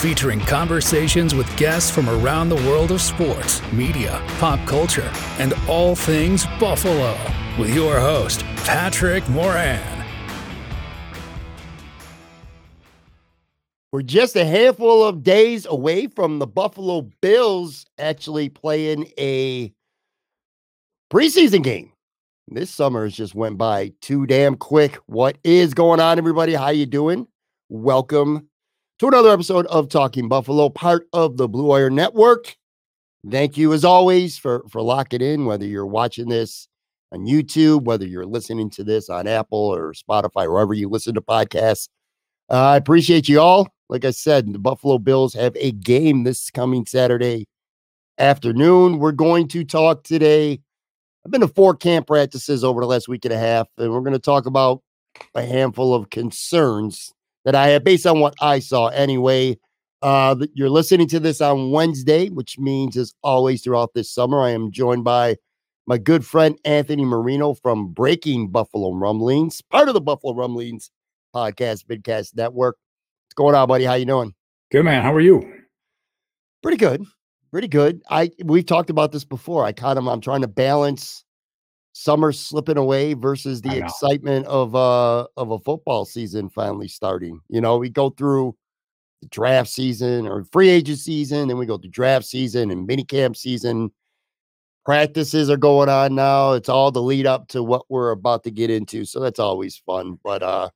featuring conversations with guests from around the world of sports, media, pop culture, and all things Buffalo. With your host, Patrick Moran. We're just a handful of days away from the Buffalo Bills actually playing a preseason game. This summer has just went by too damn quick. What is going on, everybody? How you doing? Welcome to another episode of Talking Buffalo, part of the Blue Wire Network. Thank you, as always, for for locking in. Whether you're watching this on YouTube, whether you're listening to this on Apple or Spotify, wherever you listen to podcasts, uh, I appreciate you all. Like I said, the Buffalo Bills have a game this coming Saturday afternoon. We're going to talk today. I've been to four camp practices over the last week and a half, and we're going to talk about a handful of concerns that I have based on what I saw anyway. Uh, you're listening to this on Wednesday, which means as always throughout this summer, I am joined by my good friend Anthony Marino from Breaking Buffalo Rumblings, part of the Buffalo Rumblings podcast, Vidcast Network. What's going on, buddy? How you doing? Good man. How are you? Pretty good. Pretty good. I we've talked about this before. I kind of I'm trying to balance summer slipping away versus the excitement of uh of a football season finally starting. You know, we go through the draft season or free agent season, then we go through draft season and minicamp season. Practices are going on now. It's all the lead up to what we're about to get into. So that's always fun. But uh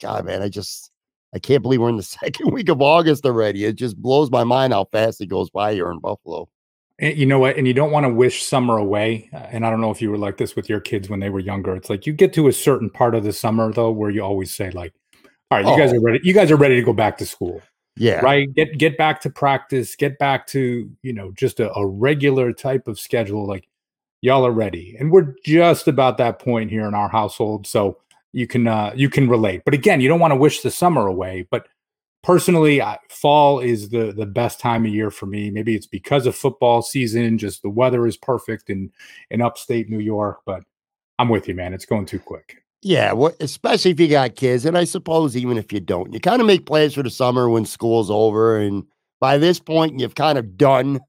God, man, I just I can't believe we're in the second week of August already. It just blows my mind how fast it goes by here in Buffalo. And you know what? And you don't want to wish summer away. Uh, and I don't know if you were like this with your kids when they were younger. It's like you get to a certain part of the summer though, where you always say like, "All right, you oh. guys are ready. You guys are ready to go back to school." Yeah. Right. Get get back to practice. Get back to you know just a, a regular type of schedule. Like y'all are ready, and we're just about that point here in our household. So you can uh, you can relate. But again, you don't want to wish the summer away. But personally, I, fall is the the best time of year for me. Maybe it's because of football season, just the weather is perfect in in upstate New York. But I'm with you, man. It's going too quick. Yeah, well, especially if you got kids, and I suppose even if you don't, you kind of make plans for the summer when school's over, and by this point, you've kind of done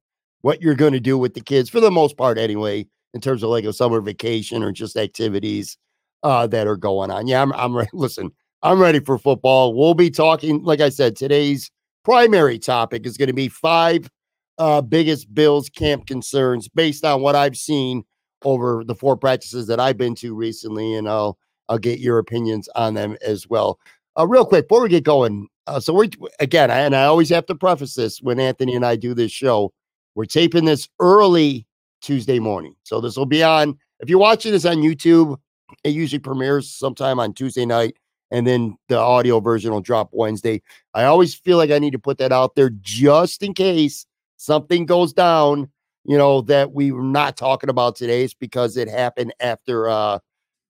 what you're going to do with the kids for the most part, anyway, in terms of like a summer vacation or just activities uh, that are going on. Yeah, I'm, I'm ready. Listen, I'm ready for football. We'll be talking, like I said, today's primary topic is going to be five uh, biggest Bills camp concerns based on what I've seen over the four practices that I've been to recently, and I'll I'll get your opinions on them as well. Uh, real quick before we get going, uh, so we're again, I, and I always have to preface this when Anthony and I do this show. We're taping this early Tuesday morning, so this will be on. If you're watching this on YouTube, it usually premieres sometime on Tuesday night and then the audio version will drop Wednesday. I always feel like I need to put that out there just in case something goes down, you know, that we were not talking about today. It's because it happened after uh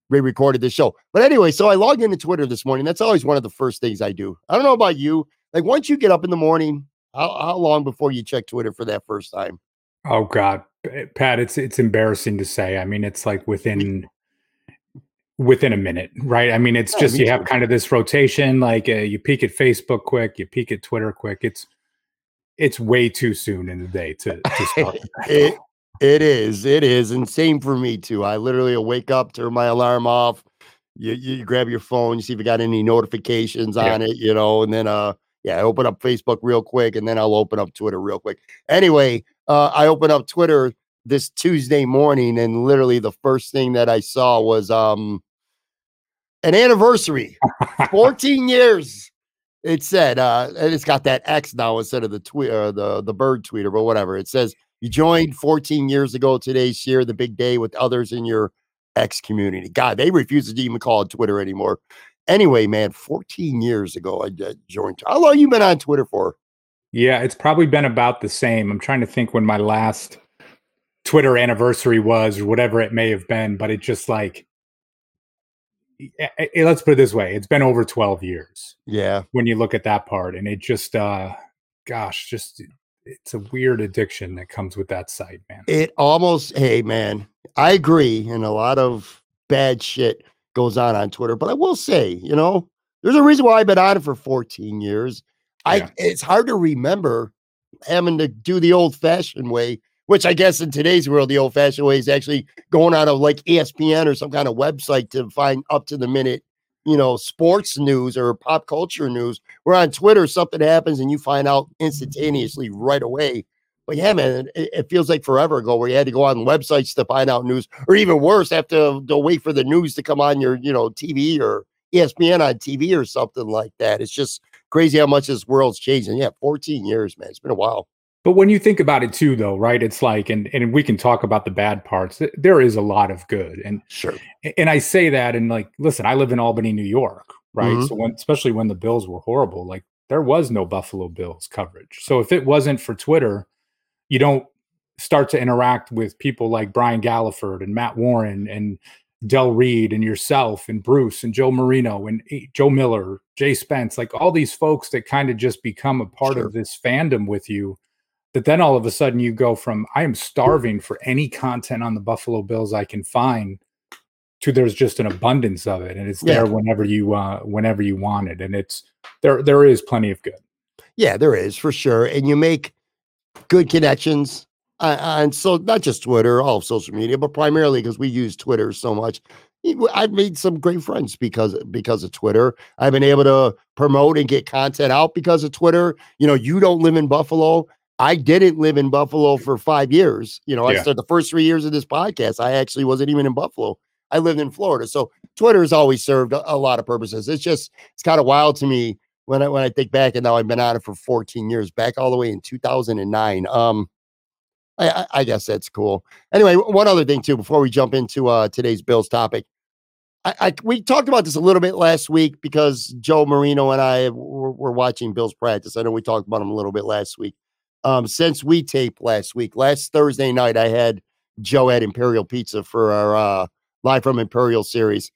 we recorded the show. But anyway, so I logged into Twitter this morning. That's always one of the first things I do. I don't know about you. Like once you get up in the morning, how, how long before you check Twitter for that first time? Oh God, Pat, it's it's embarrassing to say. I mean, it's like within within a minute, right? I mean, it's Yeah, just me you have kind of this rotation. Like uh, you peek at Facebook quick, you peek at Twitter quick. It's it's way too soon in the day to to start. it it is, it is, and same for me too. I literally wake up, turn my alarm off. You you grab your phone, you see if you got any notifications Yeah. on it, you know, and then uh yeah, I open up Facebook real quick, and then I'll open up Twitter real quick. Anyway, uh, I open up Twitter this Tuesday morning, and literally the first thing that I saw was um an anniversary, 14 years. It said, uh, and it's got that X now instead of the tweet, uh, the the bird tweeter, but whatever. It says you joined 14 years ago today. Share the big day with others in your X community. God, they refuse to even call it Twitter anymore. Anyway, man, 14 years ago I joined. How long you been on Twitter for? Yeah, it's probably been about the same. I'm trying to think when my last Twitter anniversary was or whatever it may have been, but it just like eh, eh, let's put it this way, it's been over 12 years Yeah, when you look at that part and it just uh gosh, just it's a weird addiction that comes with that site, man. it almost. Hey, man, I agree, and a lot of bad shit goes on on Twitter. But I will say, you know, there's a reason why I've been on it for 14 years. I it's hard to remember having to do the old fashioned way, which I guess in today's world, the old fashioned way is actually going out of like ESPN or some kind of website to find up to the minute, you know, sports news or pop culture news. Where on Twitter, something happens and you find out instantaneously right away. But yeah, man, it, it feels like forever ago where you had to go on websites to find out news, or even worse, have to, to wait for the news to come on your, you know, TV or ESPN on TV or something like that. It's just crazy how much this world's changing. Yeah, 14 years, man. It's been a while. But when you think about it too though, right? It's like and and we can talk about the bad parts. There is a lot of good. And Sure. and I say that and like listen, I live in Albany, New York, right? Mhm. So when especially when the Bills were horrible, like there was no Buffalo Bills coverage. So if it wasn't for Twitter, you don't start to interact with people like Brian Galliford and Matt Warren and Del Reid and yourself and Bruce and Joe Marino and eh, Joe Miller, Jay Spence, like all these folks that kind of just become a part Sure. of this fandom with you. That then all of a sudden you go from I am starving for any content on the Buffalo Bills I can find to there's just an abundance of it and it's Yeah. there whenever you uh whenever you want it and it's there there is plenty of good. Yeah, there is for sure. And you make good connections on, on so not just Twitter, all of social media, but primarily because we use Twitter so much. I've made some great friends because because of Twitter. I've been able to promote and get content out because of Twitter. You know, you don't live in Buffalo. I didn't live in Buffalo for five years. You know, I said the first three years of this podcast. I actually wasn't even in Buffalo. I lived in Florida. So Twitter has always served a, a lot of purposes. It's just it's kind of wild to me when I when I think back, and now I've been on it for 14 years, back all the way in 2009. Um, I, I, I guess that's cool. Anyway, one other thing too, before we jump into uh today's Bills topic, I, I we talked about this a little bit last week because Joe Marino and I were, were watching Bills practice. I know we talked about him a little bit last week. Um, since we taped last week, last Thursday night, I had Joe at Imperial Pizza for our uh, live from Imperial series.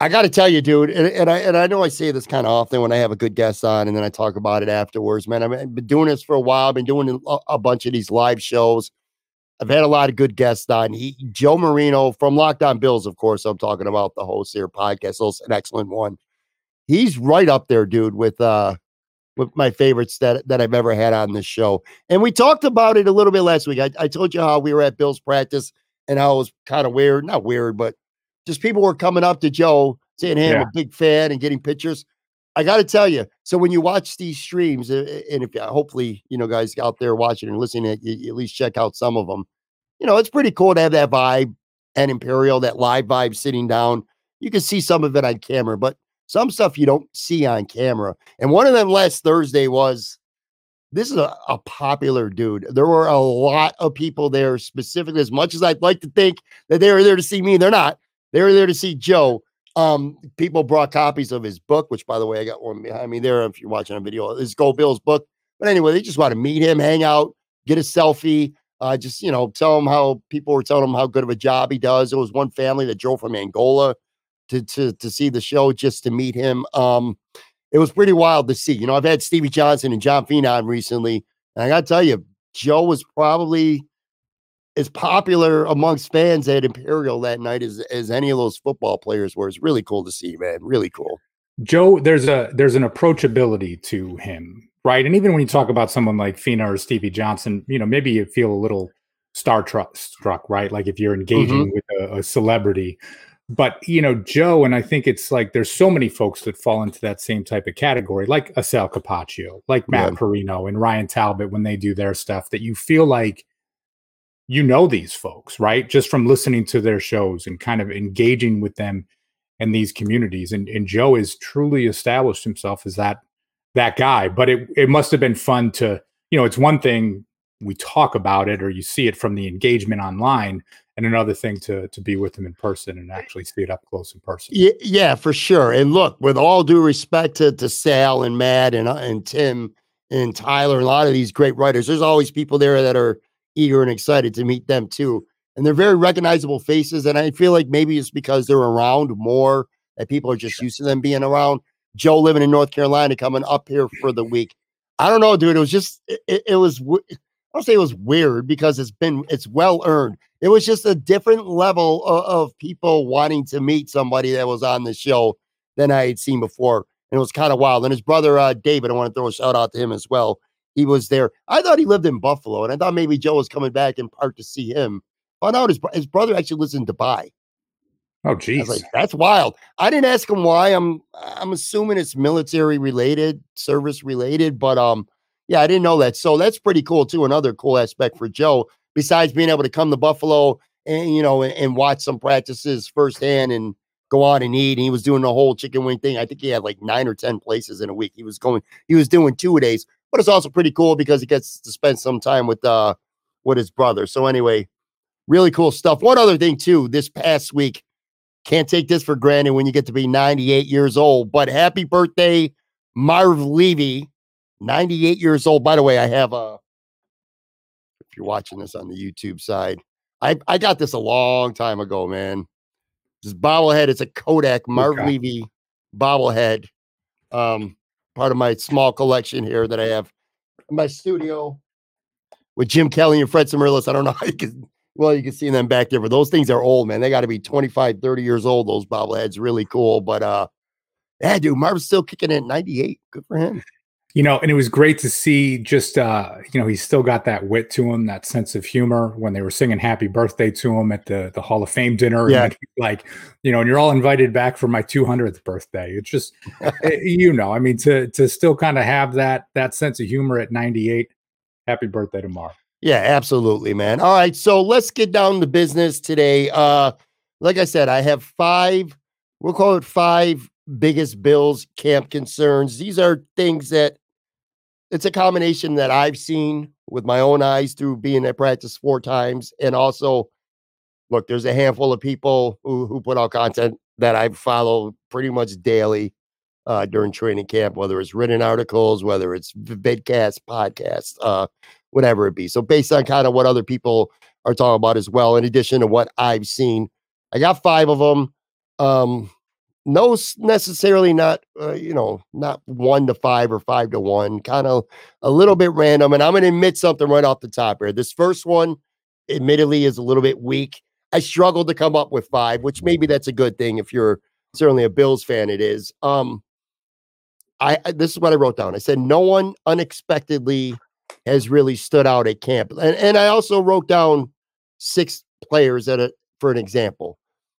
I got to tell you, dude, and, and I and I know I say this kind of often when I have a good guest on, and then I talk about it afterwards. Man, I've been doing this for a while. I've been doing a, bunch of these live shows. I've had a lot of good guests on. He, Joe Marino from Locked On Bills, of course. I'm talking about the host here podcast. It's an excellent one. He's right up there, dude, with uh with my favorites that that I've ever had on this show. And we talked about it a little bit last week. I, I told you how we were at Bill's practice and how it was kind of weird, not weird, but just people were coming up to Joe saying, "Hey, I'm a big fan," and getting pictures. I got to tell you, so when you watch these streams, uh, and if hopefully you know guys out there watching and listening, you at least check out some of them. You know, it's pretty cool to have that vibe and Imperial, that live vibe sitting down. You can see some of it on camera, but some stuff you don't see on camera. And one of them last Thursday was this is a, a popular dude. There were a lot of people there, specifically, as much as I'd like to think that they were there to see me, they're not. They were there to see Joe. Um, people brought copies of his book, which by the way, I got one behind me there. If you're watching a video, his Go Bills book. But anyway, they just want to meet him, hang out, get a selfie. Uh, just you know, tell him how people were telling him how good of a job he does. There was one family that drove from Angola to to to see the show just to meet him. Um, it was pretty wild to see. You know, I've had Stevie Johnson and John Fina on recently, and I got to tell you, Joe was probably as popular amongst fans at Imperial that night as as any of those football players were. It's really cool to see, man. Really cool. Joe, there's a there's an approachability to him, right? And even when you talk about someone like Fina or Stevie Johnson, you know, maybe you feel a little star struck, right? Like if you're engaging mm-hmm. with a, a celebrity. But you know, Joe, and I think it's like there's so many folks that fall into that same type of category, like a Sal Capaccio, like Matt yeah. Parrino and Ryan Talbot when they do their stuff, that you feel like you know these folks, right? Just from listening to their shows and kind of engaging with them in these communities. And, and Joe has truly established himself as that that guy. But it it must have been fun to, you know, it's one thing we talk about it or you see it from the engagement online and another thing to to be with them in person and actually see it up close in person. Yeah, yeah, for sure. And look, with all due respect to, to Sal and Matt and uh, and Tim and Tyler and a lot of these great writers, there's always people there that are eager and excited to meet them too. And they're very recognizable faces. And I feel like maybe it's because they're around more that people are just used to them being around. Joe living in North Carolina coming up here for the week. I don't know, dude. It was just, it, it was, I don't say it was weird because it's been, it's well earned. It was just a different level of, of people wanting to meet somebody that was on the show than I had seen before. And it was kind of wild. And his brother, uh, David, I want to throw a shout out to him as well he was there. I thought he lived in Buffalo, and I thought maybe Joe was coming back in part to see him. Found out his, his brother actually lives in Dubai. Oh, geez, like, that's wild. I didn't ask him why. I'm I'm assuming it's military related, service related, but um, yeah, I didn't know that. So that's pretty cool too. Another cool aspect for Joe, besides being able to come to Buffalo and you know and, and watch some practices firsthand and go out and eat. And he was doing the whole chicken wing thing. I think he had like nine or ten places in a week. He was going. He was doing two days but it's also pretty cool because he gets to spend some time with uh with his brother. So anyway, really cool stuff. One other thing too, this past week, can't take this for granted when you get to be 98 years old. But happy birthday, Marv Levy, 98 years old. By the way, I have a. If you're watching this on the YouTube side, I I got this a long time ago, man. This bobblehead. It's a Kodak Marv okay. Levy bobblehead. Um, part of my small collection here that I have in my studio with Jim Kelly and Fred Smerlas. I don't know how you can, well, you can see them back there, but those things are old, man. They got to be 25, 30 years old. Those bobbleheads, really cool. But uh, yeah, dude, Marv's still kicking at 98. Good for him you know, and it was great to see just, uh, you know, he's still got that wit to him, that sense of humor when they were singing happy birthday to him at the, the Hall of Fame dinner. Yeah. like, you know, and you're all invited back for my 200th birthday. It's just, it, eh, you know, I mean, to, to still kind of have that, that sense of humor at 98. Happy birthday tomorrow. Yeah, absolutely, man. All right. So let's get down to business today. Uh, like I said, I have five, we'll call it five biggest Bills camp concerns. These are things that it's a combination that I've seen with my own eyes through being at practice four times. And also, look, there's a handful of people who, who put out content that I follow pretty much daily uh, during training camp, whether it's written articles, whether it's vidcast, podcast, uh, whatever it be. So based on kind of what other people are talking about as well, in addition to what I've seen, I got five of them. Um, no necessarily not uh, you know not one to five or five to one kind of a little bit random and i'm going to admit something right off the top here. This first one admittedly is a little bit weak. I struggled to come up with five which maybe that's a good thing if you're certainly a bills fan it is. Um i this is what i wrote down. I said no one unexpectedly has really stood out at camp and, and i also wrote down six players at a, for an example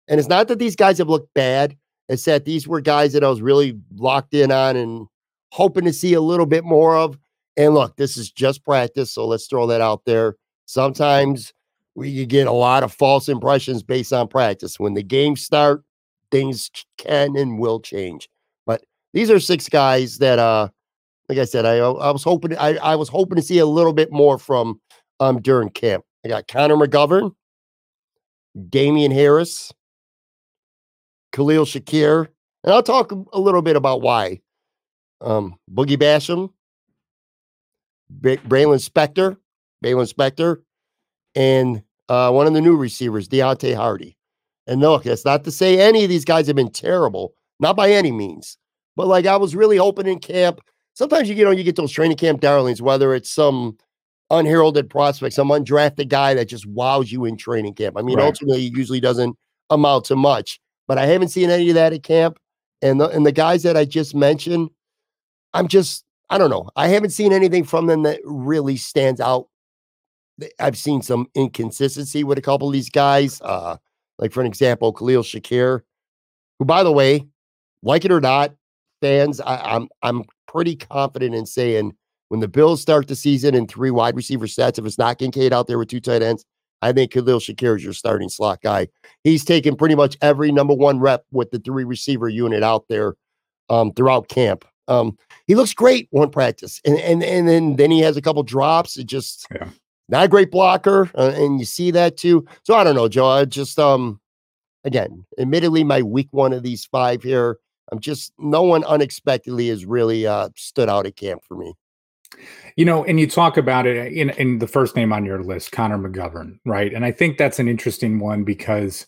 and it's not that these guys have looked bad and said these were guys that I was really locked in on and hoping to see a little bit more of. And look, this is just practice, so let's throw that out there. Sometimes we get a lot of false impressions based on practice. When the games start, things can and will change. But these are six guys that, uh, like I said, I I was hoping I, I was hoping to see a little bit more from um during camp. I got Connor McGovern, Damien Harris, Khalil Shakir, and I'll talk a little bit about why. Um, Boogie Basham, Baylon Spector, Baylon Spector, and uh, one of the new receivers, Deonte Harty. And look, that's not to say any of these guys have been terrible, not by any means. But like I was really hoping in camp. Sometimes you, you know you get those training camp darlings, whether it's some unheralded prospect, some undrafted guy that just wows you in training camp. I mean, Right. ultimately, he usually doesn't amount to much, but I haven't seen any of that at camp. And the, and the guys that I just mentioned, I'm just, I don't know. I haven't seen anything from them that really stands out. I've seen some inconsistency with a couple of these guys. Uh, like for an example, Khalil Shakir, who, by the way, like it or not, fans, I, I'm I'm pretty confident in saying when the Bills start the season in three wide receiver sets, if it's not Kincaid out there with two tight ends, I think Khalil Shakir is your starting slot guy. He's taken pretty much every number one rep with the three receiver unit out there um, throughout camp. Um, he looks great one practice, and and and then then he has a couple drops. It just Yeah. not a great blocker, uh, and you see that too. So I don't know, Joe. I just um again, admittedly, my week one of these five here, I'm just no one unexpectedly has really uh stood out at camp for me. You know, and you talk about it in in the first name on your list, Connor McGovern, right? And I think that's an interesting one because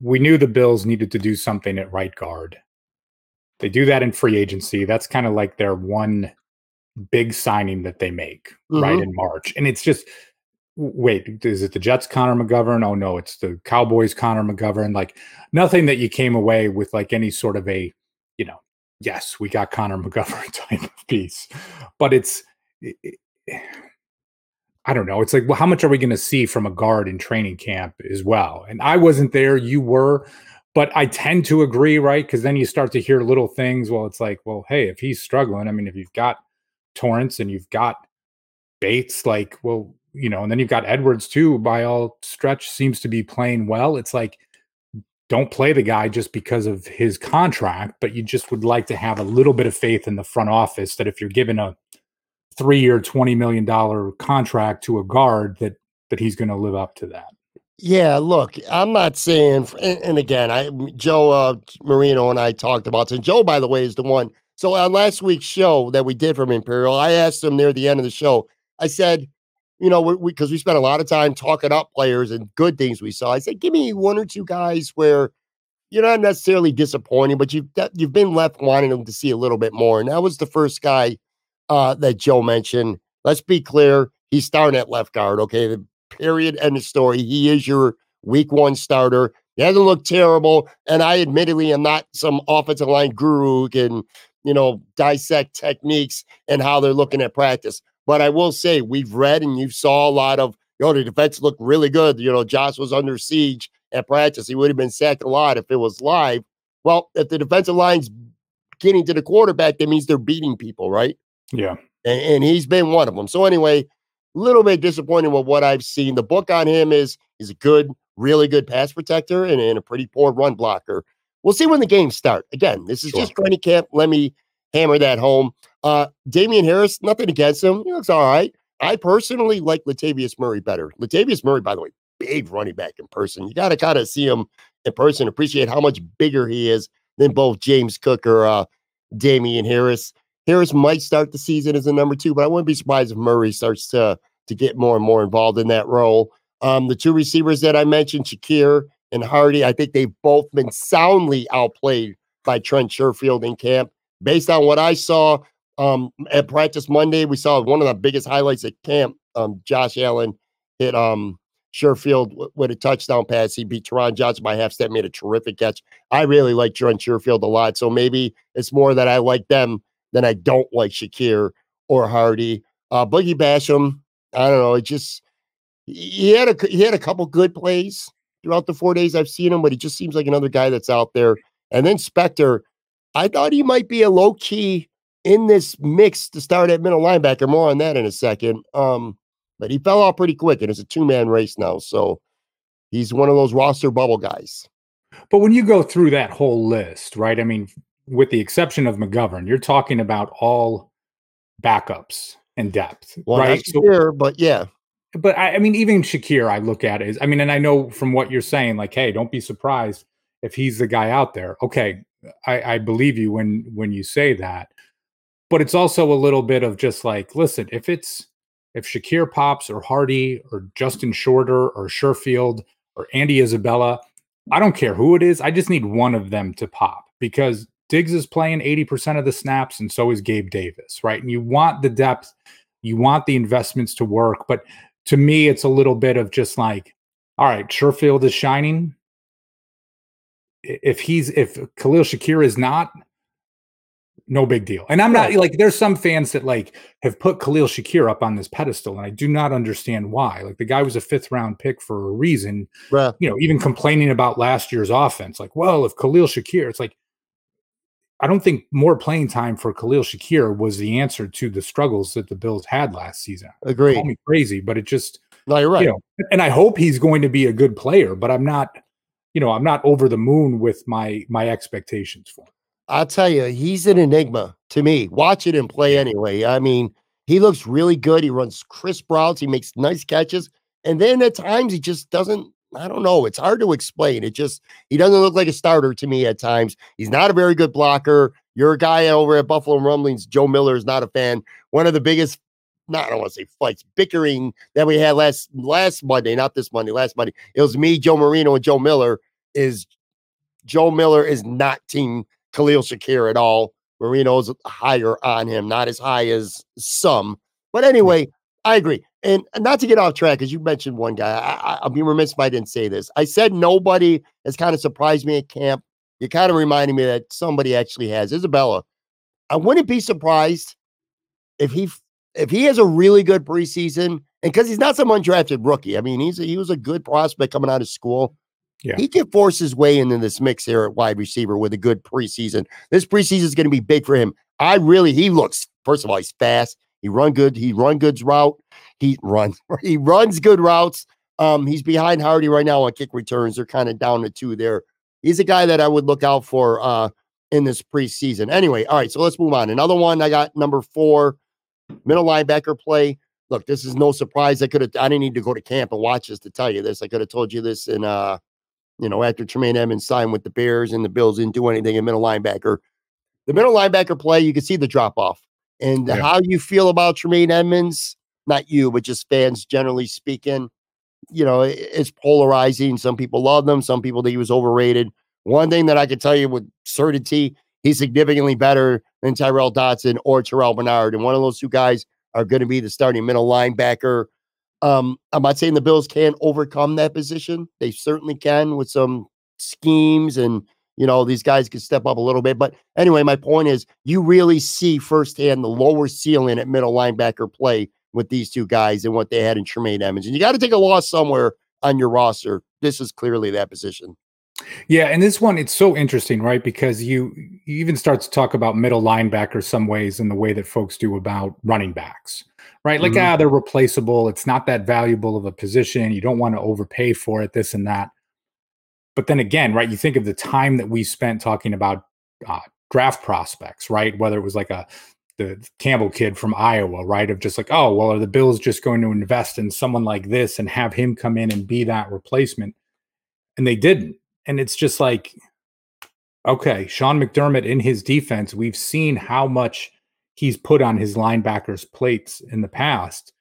we knew the Bills needed to do something at right guard. They do that in free agency. That's kind of like their one big signing that they make, right, Mhm. in March. And it's just wait, is it the Jets Connor McGovern? Oh no, it's the Cowboys Connor McGovern. Like nothing that you came away with like any sort of a, yes, we got Connor McGovern type of piece. But it's it- it- I don't know. It's like, well, how much are we going to see from a guard in training camp as well? And I wasn't there, you were, but I tend to agree, right? Because then you start to hear little things. Well, it's like, well, hey, if he's struggling, I mean, if you've got Torrence and you've got Bates, like, well, you know, and then you've got Edwards too, by all stretch, seems to be playing well. It's like, don't play the guy just because of his contract, but you just would like to have a little bit of faith in the front office that if you're given a three year, $20 million contract to a guard, that that he's going to live up to that. Yeah, look, I'm not saying, and, and again, I Joe uh, Marino and I talked about this. And Joe, by the way, is the one. So on last week's show that we did from Imperial, I asked him near the end of the show. I said, you know, we because we, spent a lot of time talking up players and good things we saw. I said, give me one or two guys where you're not necessarily disappointing, but you've you've been left wanting them to see a little bit more. And that was the first guy uh, that Joe mentioned. Let's be clear, he's starting at left guard. Okay, the period end of story. He is your week one starter. He hasn't looked terrible. And I admittedly am not some offensive line guru who can, you know, dissect techniques and how they're looking at practice. But I will say we've read and you saw a lot of, you know, the defense looked really good. You know, Josh was under siege at practice. He would have been sacked a lot if it was live. Well, if the defensive line's getting to the quarterback, that means they're beating people, right? Yeah. and, and he's been one of them. So anyway, a little bit disappointed with what I've seen. The book on him is he's a good, really good pass protector and, and a pretty poor run blocker. We'll see when the games start. Again, this is Sure. just training camp. Let me hammer that home. Uh, Damien Harris, nothing against him. He looks all right. I personally like Latavius Murray better. Latavius Murray, by the way, big running back in person. You got to kind of see him in person, appreciate how much bigger he is than both James Cook or uh, Damien Harris. Harris might start the season as a number two, but I wouldn't be surprised if Murray starts to to get more and more involved in that role. Um, the two receivers that I mentioned, Shakir and Harty, I think they've both been soundly outplayed by Trent Sherfield in camp. Based on what I saw um, at practice Monday, we saw one of the biggest highlights at camp. Um, Josh Allen hit um, Sherfield with a touchdown pass. He beat Taron Johnson by half step, made a terrific catch. I really like Trent Sherfield a lot. So maybe it's more that I like them than I don't like Shakir or Harty. Uh, Boogie Basham, I don't know. It just he had a he had a couple good plays throughout the four days I've seen him, but he just seems like another guy that's out there. And then Spector, I thought he might be a low key in this mix to start at middle linebacker. More on that in a second. Um, but he fell off pretty quick, and it's a two man race now. So he's one of those roster bubble guys. But when you go through that whole list, right? I mean, with the exception of McGovern, you're talking about all backups and depth, Well, right? Shakir, but yeah, but I, I mean, even Shakir, I look at is, I mean, and I know from what you're saying, like, hey, don't be surprised if he's the guy out there. Okay, I, I believe you when when you say that, but it's also a little bit of just like, listen, if it's if Shakir pops or Harty or Justin Shorter or Sherfield or Andy Isabella, I don't care who it is. I just need one of them to pop because Diggs is playing 80% of the snaps and so is Gabe Davis, right? And you want the depth You want the investments to work, but to me, it's a little bit of just like, all right, Sherfield is shining. If he's if Khalil Shakir is not, no big deal. And I'm not like there's some fans that like have put Khalil Shakir up on this pedestal, and I do not understand why. Like the guy was a fifth round pick for a reason. Right. You know, even complaining about last year's offense, like, well, if Khalil Shakir, it's like I don't think more playing time for Khalil Shakir was the answer to the struggles that the Bills had last season. Agree. Call me crazy, but it just no, you're right. You know, and I hope he's going to be a good player, but I'm not, you know, I'm not over the moon with my my expectations for him. I'll tell you, he's an enigma to me. Watching him play anyway. I mean, he looks really good. He runs crisp routes. He makes nice catches. And then at times he just doesn't, I don't know. It's hard to explain. It just, he doesn't look like a starter to me at times. He's not a very good blocker. Your guy over at Buffalo Rumblings, Joe Miller, is not a fan. One of the biggest, not I don't want to say fights, bickering that we had last last Monday, not this Monday, last Monday. It was me, Joe Marino, and Joe Miller. Is Joe Miller is not team Khalil Shakir at all. Marino's higher on him, not as high as some. But anyway, I agree. And not to get off track, because you mentioned one guy, I, I'll be remiss if I didn't say this. I said nobody has kind of surprised me at camp. You're kind of reminding me that somebody actually has. Isabella, I wouldn't be surprised if he if he has a really good preseason, and because he's not some undrafted rookie. I mean, he's a, he was a good prospect coming out of school. Yeah. He can force his way into this mix here at wide receiver with a good preseason. This preseason is going to be big for him. I really, he looks, first of all, he's fast. He run good. He run good's route. He runs, he runs good routes. Um, he's behind Harty right now on kick returns. They're kind of down to two there. He's a guy that I would look out for uh in this preseason. Anyway, all right, so let's move on. Another one I got number four, middle linebacker play. Look, this is no surprise. I could have I didn't need to go to camp and watch this to tell you this. I could have told you this in uh you know, after Tremaine Edmunds signed with the Bears and the Bills didn't do anything in middle linebacker. The middle linebacker play, you can see the drop off. And yeah. how you feel about Tremaine Edmunds, not you, but just fans generally speaking, you know, it's polarizing. Some people love them, some people think he was overrated. One thing that I can tell you with certainty, he's significantly better than Tyrel Dodson or Terrel Bernard. And one of those two guys are going to be the starting middle linebacker um, I'm not saying the Bills can't overcome that position. They certainly can with some schemes and you know these guys can step up a little bit. But anyway, my point is you really see firsthand the lower ceiling at middle linebacker play with these two guys and what they had in Tremaine Edmunds. And you got to take a loss somewhere on your roster. This is clearly that position. Yeah, and this one it's so interesting, right? Because you, you even start to talk about middle linebackers some ways in the way that folks do about running backs right? Like, mm-hmm. ah, they're replaceable. It's not that valuable of a position. You don't want to overpay for it, this and that. But then again, right, you think of the time that we spent talking about uh, draft prospects, right? Whether it was like a the Campbell kid from Iowa, right? Of just like, oh, well, are the Bills just going to invest in someone like this and have him come in and be that replacement? And they didn't. And it's just like, okay, Sean McDermott in his defense, we've seen how much he's put on his linebackers plates in the past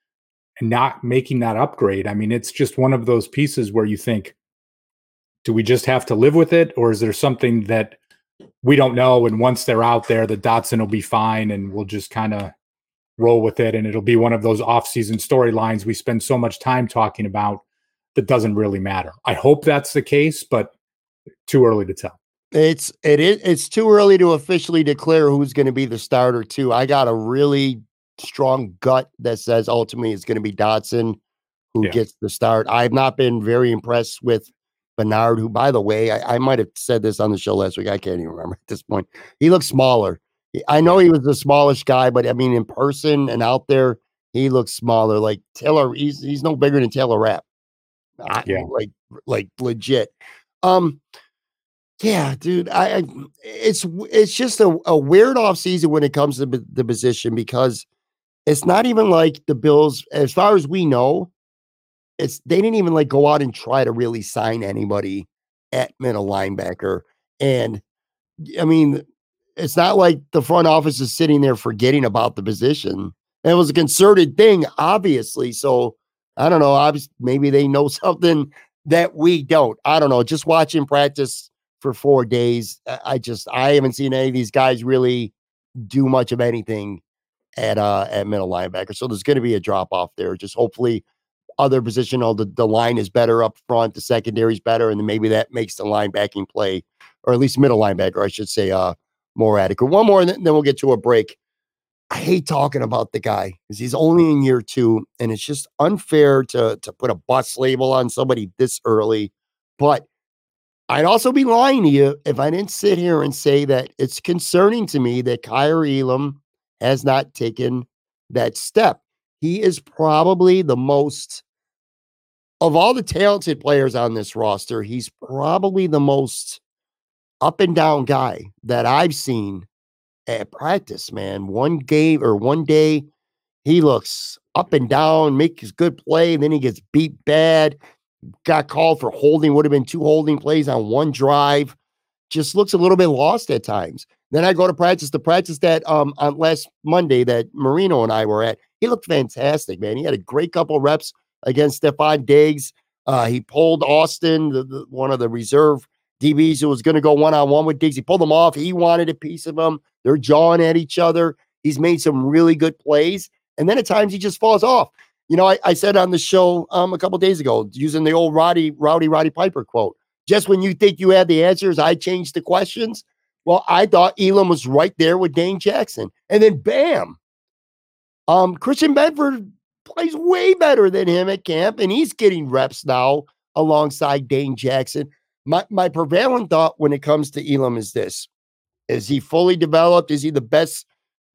and not making that upgrade. I mean, it's just one of those pieces where you think, do we just have to live with it? Or is there something that we don't know? And once they're out there, the Dodson will be fine and we'll just kind of roll with it. And it'll be one of those off-season storylines we spend so much time talking about that doesn't really matter. I hope that's the case, but too early to tell. It's it is it's too early to officially declare who's going to be the starter too. I got a really strong gut that says ultimately it's going to be Dodson who yeah. gets the start. I've not been very impressed with Bernard, who by the way, I, I might have said this on the show last week. I can't even remember at this point. He looks smaller. I know he was the smallest guy, but I mean in person and out there, he looks smaller. Like Taylor, he's he's no bigger than Taylor Rapp. yeah, like like legit. Um, yeah, dude, I, I it's it's just a, a weird off season when it comes to the position because it's not even like the Bills, as far as we know, it's they didn't even like go out and try to really sign anybody at middle linebacker. And I mean, it's not like the front office is sitting there forgetting about the position. it was a concerted thing, obviously. So I don't know. Obviously, maybe they know something that we don't. I don't know. Just watching practice for four days. I just I haven't seen any of these guys really do much of anything at uh at middle linebacker. So there's going to be a drop off there. Just hopefully other positional the, the line is better up front, the secondary is better, and then maybe that makes the linebacking play, or at least middle linebacker, I should say, uh more adequate. One more, and then we'll get to a break. I hate talking about the guy because he's only in year two, and it's just unfair to to put a bus label on somebody this early. But I'd also be lying to you if I didn't sit here and say that it's concerning to me that Kaiir Elam has not taken that step. He is probably the most of all the talented players on this roster, he's probably the most up and down guy that I've seen at practice, man. One game or one day, he looks up and down, makes good play, then he gets beat bad. Got called for holding, would have been two holding plays on one drive. Just looks a little bit lost at times. Then I go to practice. The practice that um on last Monday that Marino and I were at, he looked fantastic, man. He had a great couple reps against Stefon Diggs. Uh, he pulled Austin, the, the, one of the reserve DBs who was going to go one on one with Diggs. He pulled him off. He wanted a piece of him. They're jawing at each other. He's made some really good plays. And then at times he just falls off. You know, I, I said on the show um, a couple days ago, using the old Roddy, Rowdy Roddy Piper quote, just when you think you have the answers, I change the questions. Well, I thought Elam was right there with Dane Jackson. And then bam. Um, Christian Benford plays way better than him at camp, and he's getting reps now alongside Dane Jackson. My my prevailing thought when it comes to Elam is this: Is he fully developed? Is he the best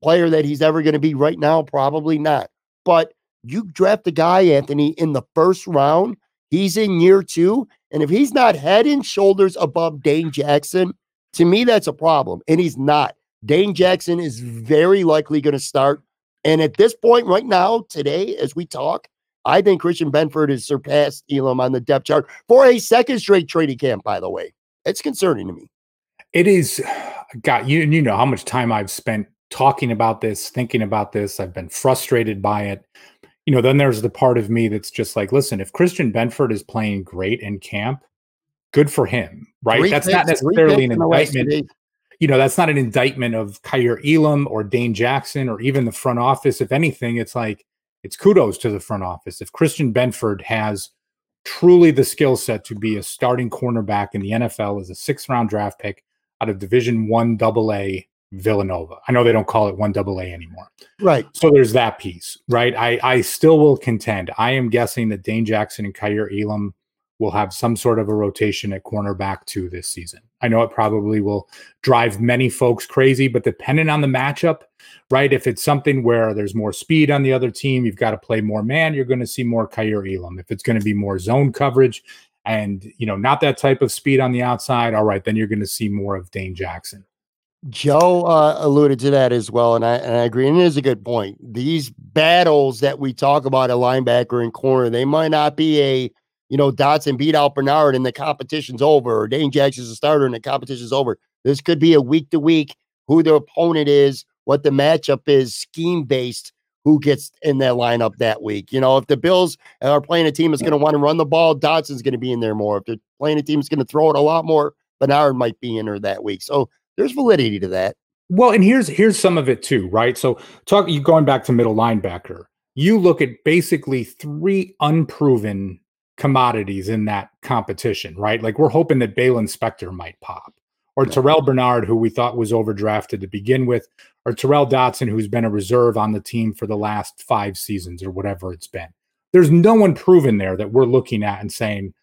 player that he's ever going to be right now? Probably not. But you draft a guy, Anthony, in the first round. He's in year two, and if he's not head and shoulders above Dane Jackson, to me that's a problem. And he's not. Dane Jackson is very likely going to start. And at this point, right now, today, as we talk, I think Christian Benford has surpassed Elam on the depth chart for a second straight training camp, by the way. It's concerning to me. It is, God, you, you know how much time I've spent talking about this, thinking about this. I've been frustrated by it. You know, then there's the part of me that's just like, listen, if Christian Benford is playing great in camp, good for him, right? Three that's not necessarily an in the last two indictment. You know, that's not an indictment of Kaiir Elam or Dane Jackson or even the front office. If anything, it's like it's kudos to the front office. If Christian Benford has truly the skill set to be a starting cornerback in the NFL as a sixth round draft pick out of Division One Double A Villanova. I know they don't call it one double A anymore. Right. So there's that piece, right? I, I still will contend. I am guessing that Dane Jackson and Kaiir Elam will have some sort of a rotation at cornerback two this season. I know it probably will drive many folks crazy, but depending on the matchup, right? If it's something where there's more speed on the other team, you've got to play more man, you're going to see more Kaiir Elam. If it's going to be more zone coverage and, you know, not that type of speed on the outside, all right, then you're going to see more of Dane Jackson. Joe uh, alluded to that as well, and I and I agree. And it is a good point. These battles that we talk about at linebacker and corner, they might not be a you know Dodson beat out Bernard and the competition's over, or Dane Jackson's a starter and the competition's over. This could be a week to week who the opponent is, what the matchup is, scheme based. Who gets in that lineup that week? You know, if the Bills are playing a team that's going to want to run the ball, Dodson's going to be in there more. If they're playing a team that's going to throw it a lot more, Bernard might be in there that week. So there's validity to that. Well, and here's here's some of it too, right? So talk you going back to middle linebacker. You look at basically three unproven commodities in that competition, right? Like we're hoping that Balin Spector might pop, or Terrel Bernard, who we thought was overdrafted to begin with, or Tyrel Dodson, who's been a reserve on the team for the last five seasons or whatever it's been. There's no one proven there that we're looking at and saying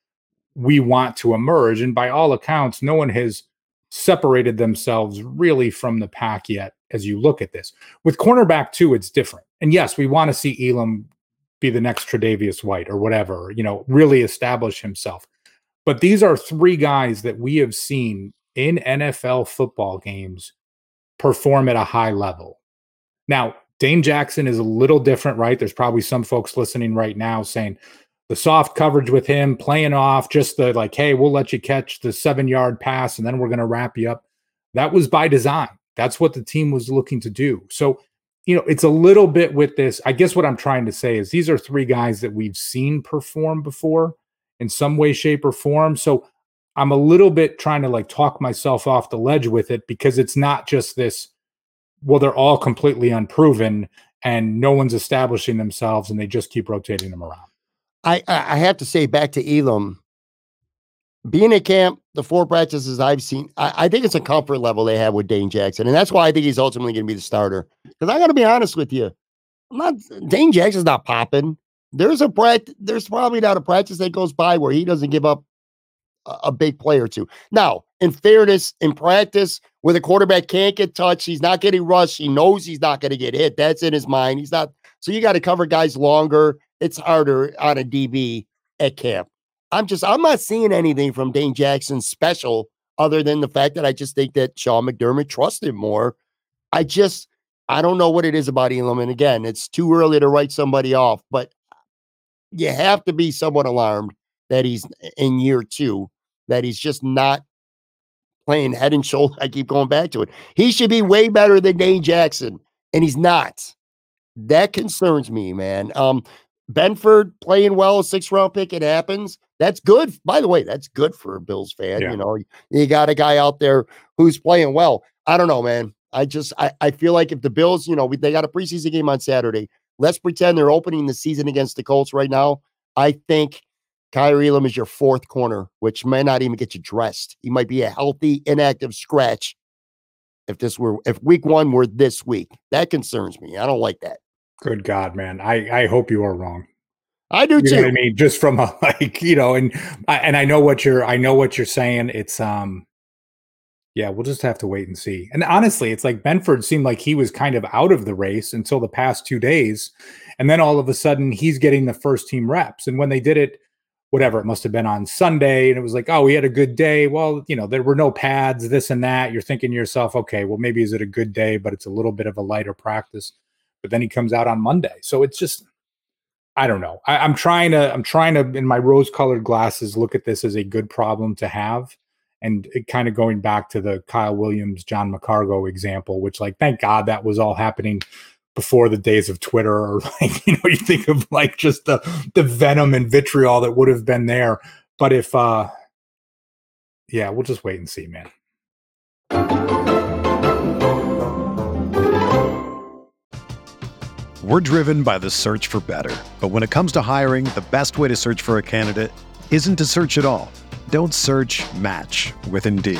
we want to emerge. And by all accounts, no one has separated themselves really from the pack yet as you look at this. With cornerback two, it's different. And yes, we want to see Elam be the next Tre'Davious White or whatever, you know, really establish himself. But these are three guys that we have seen in NFL football games perform at a high level. Now, Dane Jackson is a little different, right? There's probably some folks listening right now saying the soft coverage with him playing off, just the like, hey, we'll let you catch the seven yard pass and then we're going to wrap you up. That was by design. That's what the team was looking to do. So, you know, it's a little bit with this. I guess what I'm trying to say is these are three guys that we've seen perform before in some way, shape, or form. So I'm a little bit trying to like talk myself off the ledge with it because it's not just this well, they're all completely unproven and no one's establishing themselves and they just keep rotating them around. I I have to say back to Elam, being at camp, the four practices I've seen, I, I, think it's a comfort level they have with Dane Jackson, and that's why I think he's ultimately going to be the starter. Because I got to be honest with you, I'm not Dane Jackson's not popping. There's a practice. There's probably not a practice that goes by where he doesn't give up a, big play or two. Now, in fairness, in practice, where the quarterback can't get touched, he's not getting rushed. He knows he's not going to get hit. That's in his mind. He's not. So you got to cover guys longer. It's harder on a DB at camp. I'm just I'm not seeing anything from Dane Jackson special other than the fact that I just think that Sean McDermott trusted more. I just I don't know what it is about Elam. And again, it's too early to write somebody off, but you have to be somewhat alarmed that he's in year two, that he's just not playing head and shoulder. I keep going back to it. He should be way better than Dane Jackson, and he's not. That concerns me, man. Um, Benford playing well, a six round pick, it happens. That's good. By the way, that's good for a Bills fan. Yeah. You know, you got a guy out there who's playing well. I don't know, man. I just I, I feel like if the Bills, you know, they got a preseason game on Saturday. Let's pretend they're opening the season against the Colts right now. I think Kaiir Elam is your fourth corner, which may not even get you dressed. He might be a healthy, inactive scratch. If this were if week one were this week, that concerns me. I don't like that. Good God, man. I, I hope you are wrong. I do you too. I mean, just from a like, you know, and I, and I know what you're I know what you're saying. It's um yeah, we'll just have to wait and see. And honestly, it's like Benford seemed like he was kind of out of the race until the past two days. And then all of a sudden he's getting the first team reps. And when they did it, whatever, it must have been on Sunday, and it was like, oh, we had a good day. Well, you know, there were no pads, this and that. You're thinking to yourself, okay, well, maybe is it a good day, but it's a little bit of a lighter practice. But then he comes out on Monday. So it's just I don't know. I, am trying to, I'm trying to, in my rose colored glasses, look at this as a good problem to have. And it kind of going back to the Kyle Williams, John McCargo example, which, like, thank God that was all happening before the days of Twitter, or like, you know, you think of like just the the venom and vitriol that would have been there. But if, uh, yeah, we'll just wait and see, man. We're driven by the search for better. But when it comes to hiring, the best way to search for a candidate isn't to search at all. Don't search match with Indeed.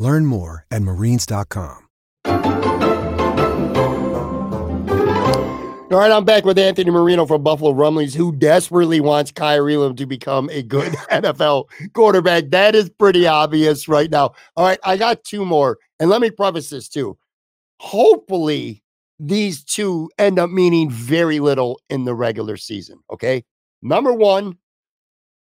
Learn more at marines.com. All right, I'm back with Anthony Marino from Buffalo Rumblings, who desperately wants Kaiir Elam to become a good NFL quarterback. That is pretty obvious right now. All right, I got two more. And let me preface this too. Hopefully, these two end up meaning very little in the regular season. Okay. Number one,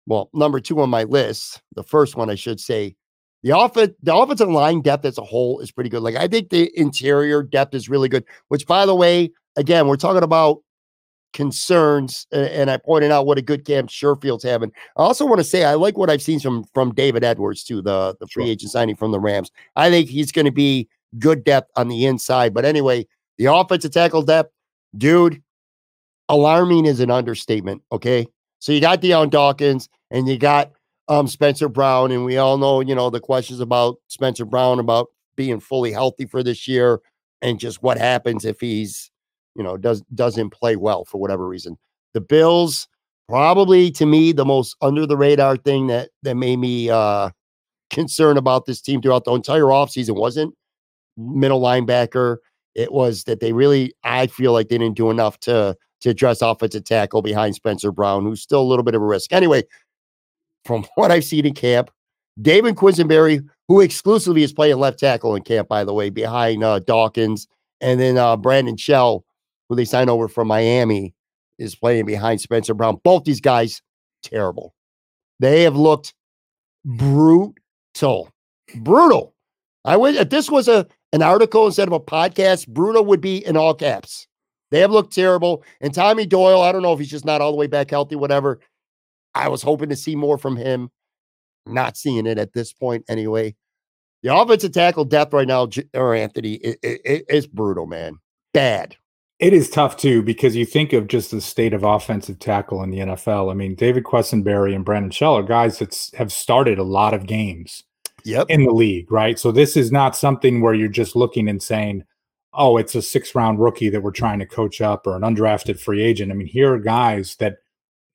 well, number two on my list, the first one I should say, the offense, the offensive line depth as a whole is pretty good. Like I think the interior depth is really good, which by the way, again, we're talking about concerns, and I pointed out what a good camp Sherfield's having. I also want to say I like what I've seen from from David Edwards too, the the free sure. agent signing from the Rams. I think he's going to be good depth on the inside. But anyway, The offensive tackle depth, dude, alarming is an understatement. Okay. So you got Dion Dawkins and you got um, Spencer Brown, and we all know, you know, the questions about Spencer Brown about being fully healthy for this year and just what happens if he's, you know, does doesn't play well for whatever reason. The Bills, probably to me, the most under the radar thing that that made me uh concerned about this team throughout the entire offseason wasn't middle linebacker. It was that they really, I feel like they didn't do enough to to address offensive tackle behind Spencer Brown, who's still a little bit of a risk. Anyway, from what I've seen in camp, David Quessenberry, who exclusively is playing left tackle in camp, by the way, behind uh, Dawkins, and then uh, Brandon Shell, who they signed over from Miami, is playing behind Spencer Brown. Both these guys, terrible. They have looked brutal, brutal. I would if this was a an article instead of a podcast, brutal would be in all caps. They have looked terrible. And Tommy Doyle, I don't know if he's just not all the way back healthy, whatever. I was hoping to see more from him. Not seeing it at this point anyway. The offensive tackle depth right now, or Anthony, it, it, it's brutal, man. Bad. It is tough too because you think of just the state of offensive tackle in the NFL. I mean, David Quessenberry and Brandon Shell are guys that have started a lot of games yep. in the league, right? So this is not something where you're just looking and saying, oh, it's a six round rookie that we're trying to coach up or an undrafted free agent. I mean, here are guys that,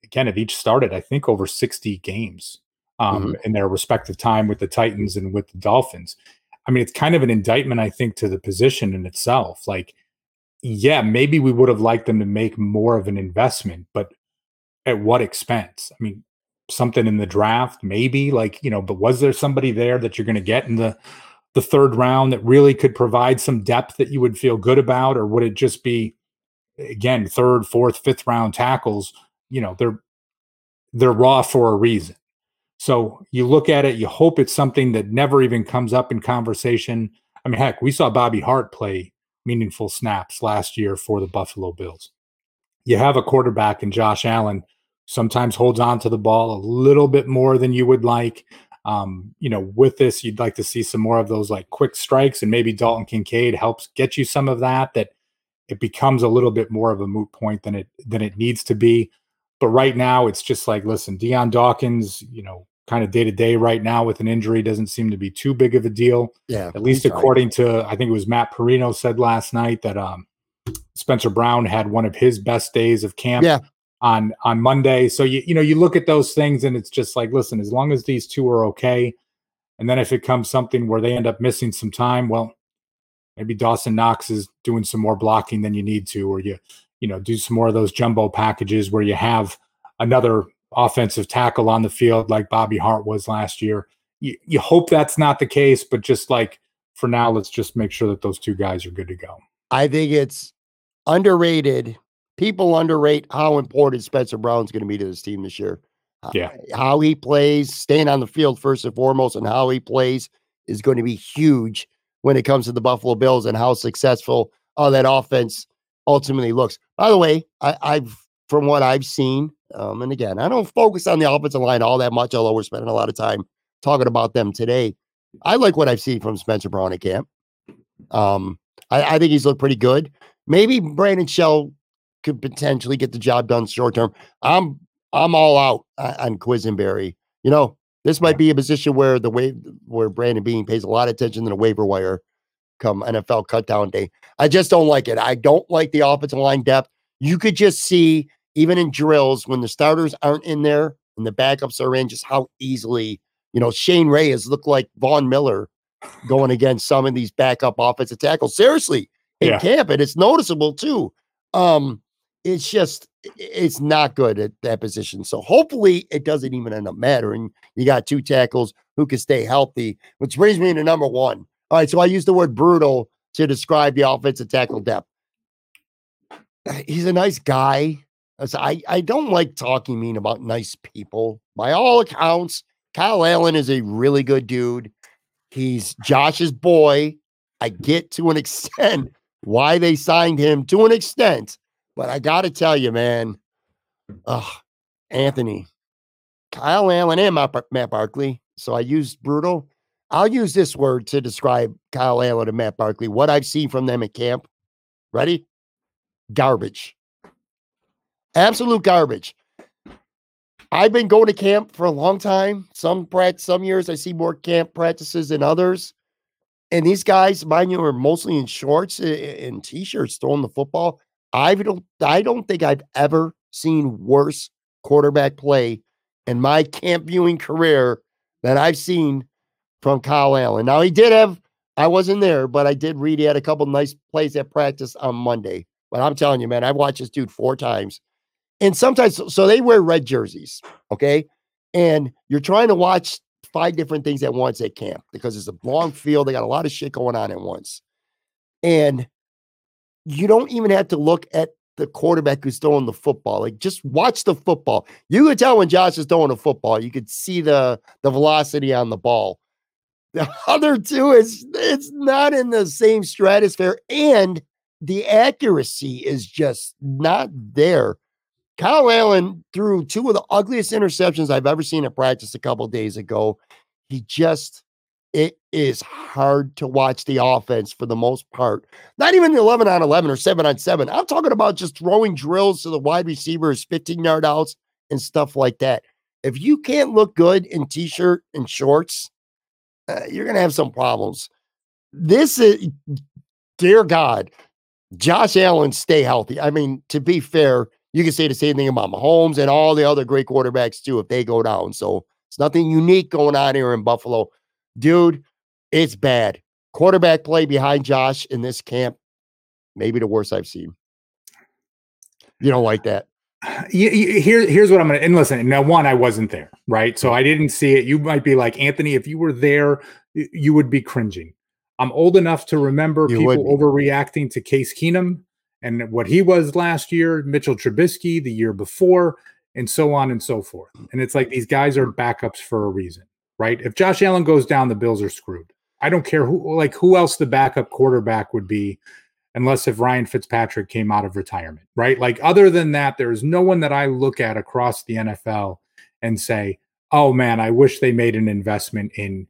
again, have each started, I think, over 60 games um, mm-hmm. in their respective time with the Titans and with the Dolphins. I mean, it's kind of an indictment, I think, to the position in itself. Like, yeah, maybe we would have liked them to make more of an investment, but at what expense? I mean, something in the draft, maybe like, you know, but was there somebody there that you're going to get in the the third round that really could provide some depth that you would feel good about, or would it just be again third, fourth, fifth round tackles? You know, they're they're raw for a reason. So you look at it, you hope it's something that never even comes up in conversation. I mean, heck, we saw Bobby Hart play meaningful snaps last year for the Buffalo Bills. You have a quarterback in Josh Allen, sometimes holds on to the ball a little bit more than you would like. Um, you know, with this, you'd like to see some more of those like quick strikes, and maybe Dalton Kincaid helps get you some of that. That it becomes a little bit more of a moot point than it than it needs to be. But right now, it's just like, listen, Dion Dawkins, you know, kind of day to day right now with an injury doesn't seem to be too big of a deal. Yeah, at least according to I think it was Matt Parrino said last night that um, Spencer Brown had one of his best days of camp. Yeah, on on Monday. So you you know you look at those things and it's just like listen, as long as these two are okay, and then if it comes something where they end up missing some time, well, maybe Dawson Knox is doing some more blocking than you need to, or you you know do some more of those jumbo packages where you have another offensive tackle on the field like Bobby Hart was last year. You, you hope that's not the case, but just like for now, let's just make sure that those two guys are good to go. I think it's underrated people underrate how important Spencer Brown's going to be to this team this year. Yeah. how he plays, staying on the field first and foremost, and how he plays is going to be huge when it comes to the Buffalo Bills and how successful uh, that offense ultimately looks. By the way, I, I've from what I've seen, um, and again, I don't focus on the offensive line all that much, although we're spending a lot of time talking about them today. I like what I've seen from Spencer Brown at camp. Um, I, I think he's looked pretty good. Maybe Brandon Shell could potentially get the job done short term. I'm I'm all out on Quessenberry. You know, this might be a position where the way where Brandon Beane pays a lot of attention to the waiver wire come NFL cutdown day. I just don't like it. I don't like the offensive line depth. You could just see even in drills when the starters aren't in there and the backups are in, just how easily you know Shane Ray has looked like Von Miller going against some of these backup offensive tackles. Seriously, in yeah. camp, and it's noticeable too. Um, it's just it's not good at that position. So hopefully it doesn't even end up mattering. You got two tackles who can stay healthy, which brings me to number one. All right, so I use the word brutal to describe the offensive tackle depth. He's a nice guy. I, I don't like talking mean about nice people. By all accounts, Kyle Allen is a really good dude. He's Josh's boy. I get to an extent why they signed him to an extent but I got to tell you, man, uh, Anthony, Kyle Allen, and Matt Barkley. So I used brutal. I'll use this word to describe Kyle Allen and Matt Barkley. What I've seen from them at camp, Ready? Garbage. Absolute garbage. I've been going to camp for a long time. Some practice, some years I see more camp practices than others. And these guys, mind you, are mostly in shorts and t-shirts throwing the football. I don't I don't think I've ever seen worse quarterback play in my camp viewing career than I've seen from Kyle Allen. Now he did have I wasn't there, but I did read he had a couple nice plays at practice on Monday. But I'm telling you, man, I've watched this dude four times. And sometimes so they wear red jerseys, okay? And you're trying to watch five different things at once at camp because it's a long field. They got a lot of shit going on at once. And you don't even have to look at the quarterback who's throwing the football. Like just watch the football. You could tell when Josh is throwing a football. You could see the the velocity on the ball. The other two is it's not in the same stratosphere, and the accuracy is just not there. Kyle Allen threw two of the ugliest interceptions I've ever seen at practice a couple days ago. He just it is hard to watch the offense for the most part. Not even the 11 on 11 or 7 on 7. I'm talking about just throwing drills to the wide receivers, 15 yard outs, and stuff like that. If you can't look good in t shirt and shorts, uh, you're going to have some problems. This is, dear God, Josh Allen, stay healthy. I mean, to be fair, you can say the same thing about Mahomes and all the other great quarterbacks too if they go down. So it's nothing unique going on here in Buffalo. Dude, it's bad. Quarterback play behind Josh in this camp, maybe the worst I've seen. You don't like that? Here, here's what I'm gonna and listen. Now, one, I wasn't there, right? So I didn't see it. You might be like Anthony, if you were there, you would be cringing. I'm old enough to remember you people overreacting to Case Keenum and what he was last year, Mitchell Trubisky the year before, and so on and so forth. And it's like these guys are backups for a reason, right? If Josh Allen goes down, the Bills are screwed. I don't care who, like, who else the backup quarterback would be, unless if Ryan Fitzpatrick came out of retirement, right? Like, other than that, there is no one that I look at across the NFL and say, oh man, I wish they made an investment in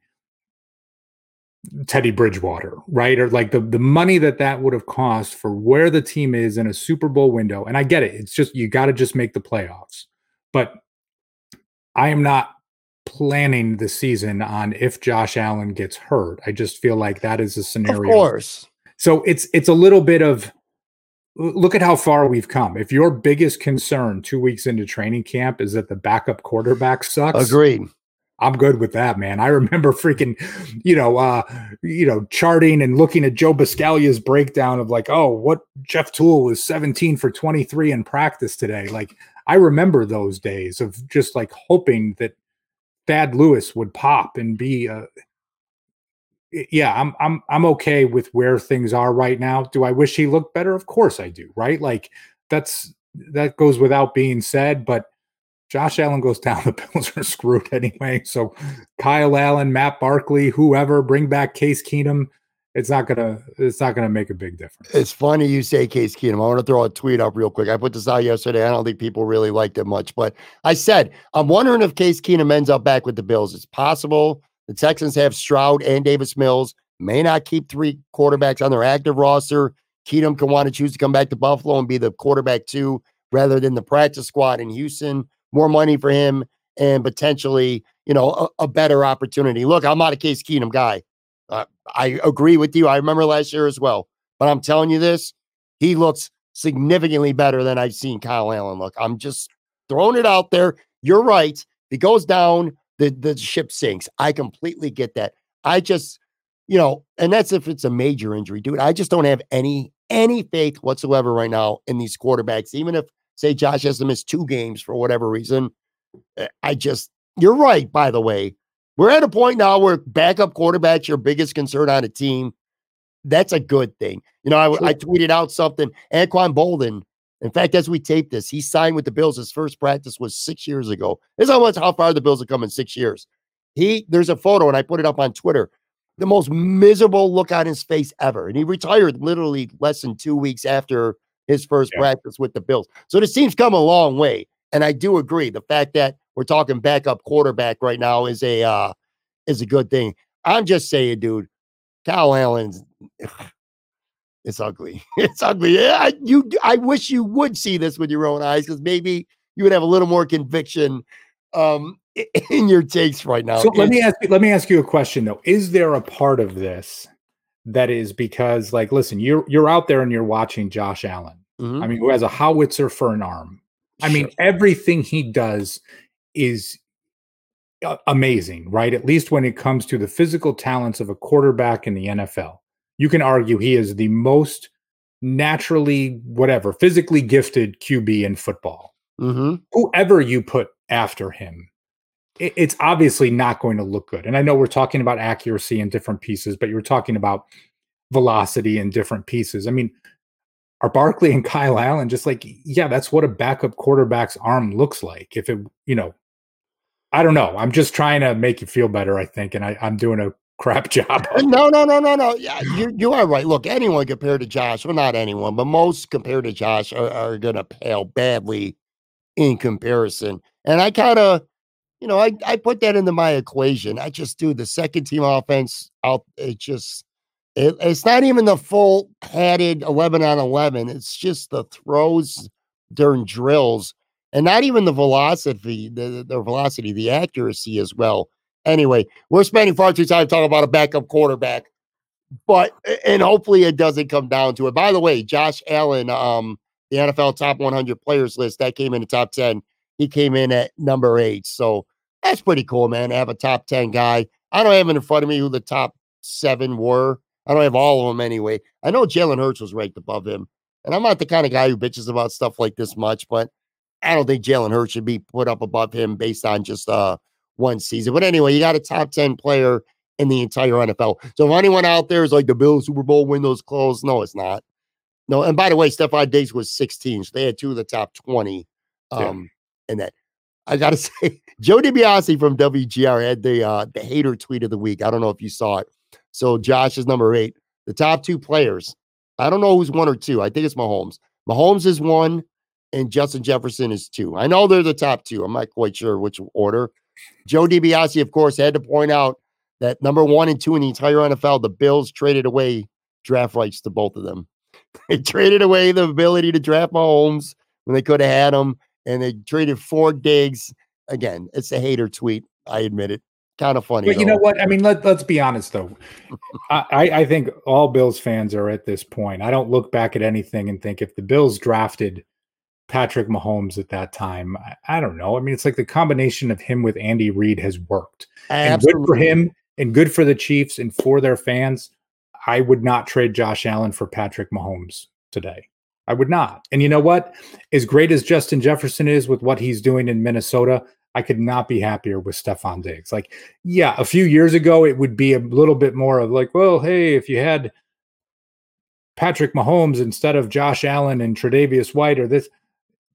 Teddy Bridgewater, right? Or like the the money that that would have cost for where the team is in a Super Bowl window. And I get it. It's just you got to just make the playoffs. But I am not planning the season on if Josh Allen gets hurt. I just feel like that is a scenario. Of course. So it's it's a little bit of look at how far we've come. If your biggest concern 2 weeks into training camp is that the backup quarterback sucks. Agreed. I'm good with that, man. I remember freaking, you know, uh, you know, charting and looking at Joe Buscaglia's breakdown of like, oh, what Jeff Tuel was 17 for 23 in practice today. Like, I remember those days of just like hoping that Thad Lewis would pop and be a. Yeah, I'm I'm I'm okay with where things are right now. Do I wish he looked better? Of course I do. Right, like that's that goes without being said, but Josh Allen goes down, the Bills are screwed anyway. So Kyle Allen, Matt Barkley, whoever, bring back Case Keenum. It's not gonna. It's not gonna make a big difference. It's funny you say Case Keenum. I want to throw a tweet up real quick. I put this out yesterday. I don't think people really liked it much, but I said I'm wondering if Case Keenum ends up back with the Bills. It's possible. The Texans have Stroud and Davis Mills. May not keep three quarterbacks on their active roster. Keenum can want to choose to come back to Buffalo and be the quarterback too, rather than the practice squad in Houston more money for him and potentially, you know, a, a better opportunity. Look, I'm not a Case Keenum guy. Uh, I agree with you. I remember last year as well. But I'm telling you this, he looks significantly better than I've seen Kyle Allen look. I'm just throwing it out there. You're right. If he goes down, the, the ship sinks. I completely get that. I just, you know, and that's if it's a major injury, dude. I just don't have any any faith whatsoever right now in these quarterbacks, even if say Josh has to miss two games for whatever reason. Eh, I just, you're right, by the way. We're at a point now where backup quarterback's your biggest concern on a team. That's a good thing. You know, I, sure. I tweeted out something. Anquan Boldin, in fact, as we tape this, he signed with the Bills. His first practice was six years ago. This is how much how far the Bills have come in six years. He there's a photo, and I put it up on Twitter. The most miserable look on his face ever. And he retired literally less than two weeks after his first yeah. practice with the Bills. So this team's come a long way. And I do agree. The fact that we're talking backup quarterback right now is a uh is a good thing. I'm just saying, dude, Kyle Allen's It's ugly. It's ugly. Yeah, you. I wish you would see this with your own eyes because maybe you would have a little more conviction um, in your takes right now. So let me ask you, let me ask you a question though. Is there a part of this that is because like listen, you're you're out there and you're watching Josh Allen. Mhm. I mean, who has a howitzer for an arm. I mean, everything he does is amazing, right? At least when it comes to the physical talents of a quarterback in the NFL. You can argue he is the most naturally, whatever, physically gifted QB in football. Mhm. Whoever you put after him, it- it's obviously not going to look good. And I know we're talking about accuracy in different pieces, but you're talking about velocity in different pieces. I mean, are Barkley and Kyle Allen just like, yeah, that's what a backup quarterback's arm looks like. If it, you know, I don't know. I'm just trying to make you feel better, I think, and I, I'm doing a crap job. No, no, no, no, no. Yeah, you you are right. Look, anyone compared to Josh, well, not anyone, but most compared to Josh are, are gonna pale badly in comparison. And I kind of, you know, I I put that into my equation. I just do the second team offense out. It just it, it's not even the full padded 11 on 11. It's just the throws during drills and not even the velocity, the, the velocity, the accuracy as well. Anyway, we're spending far too time talking about a backup quarterback, but and hopefully it doesn't come down to it. By the way, Josh Allen, um, the NFL top 100 players list that came in the top 10. He came in at number eight, so that's pretty cool, man. To have a top 10 guy. I don't have it in front of me who the top seven were. I don't have all of them anyway. I know Jalen Hurts was ranked above him, and I'm not the kind of guy who bitches about stuff like this much, but I don't think Jalen Hurts should be put up above him based on just uh one season. But anyway, you got a top 10 player in the entire NFL. So if anyone out there is like the Bills Super Bowl windows closed, no, it's not. No, and by the way, Stefon Diggs was 16, so they had two of the top 20. Yeah. Um, and that I gotta say, Joe DiBiase from WGR had the uh the hater tweet of the week. I don't know if you saw it. So Josh is number eight. The top two players. I don't know who's one or two. I think it's Mahomes. Mahomes is one, and Justin Jefferson is two. I know they're the top two. I'm not quite sure which order. Joe DiBiase, of course, had to point out that number one and two in the entire NFL, the Bills traded away draft rights to both of them. They traded away the ability to draft Mahomes when they could have had him, and they traded for Diggs. Again, it's a hater tweet. I admit it. Kind of funny. But you know what? I mean, let, let's be honest though. I I think all Bills fans are at this point. I don't look back at anything and think if the Bills drafted Patrick Mahomes at that time, I, I don't know. I mean, it's like the combination of him with Andy Reid has worked. And good for him and good for the Chiefs and for their fans. I would not trade Josh Allen for Patrick Mahomes today. I would not. And you know what? As great as Justin Jefferson is with what he's doing in Minnesota, I could not be happier with Stefon Diggs. Like, yeah, a few years ago, it would be a little bit more of like, well, hey, if you had Patrick Mahomes instead of Josh Allen and Tre'Davious White or this,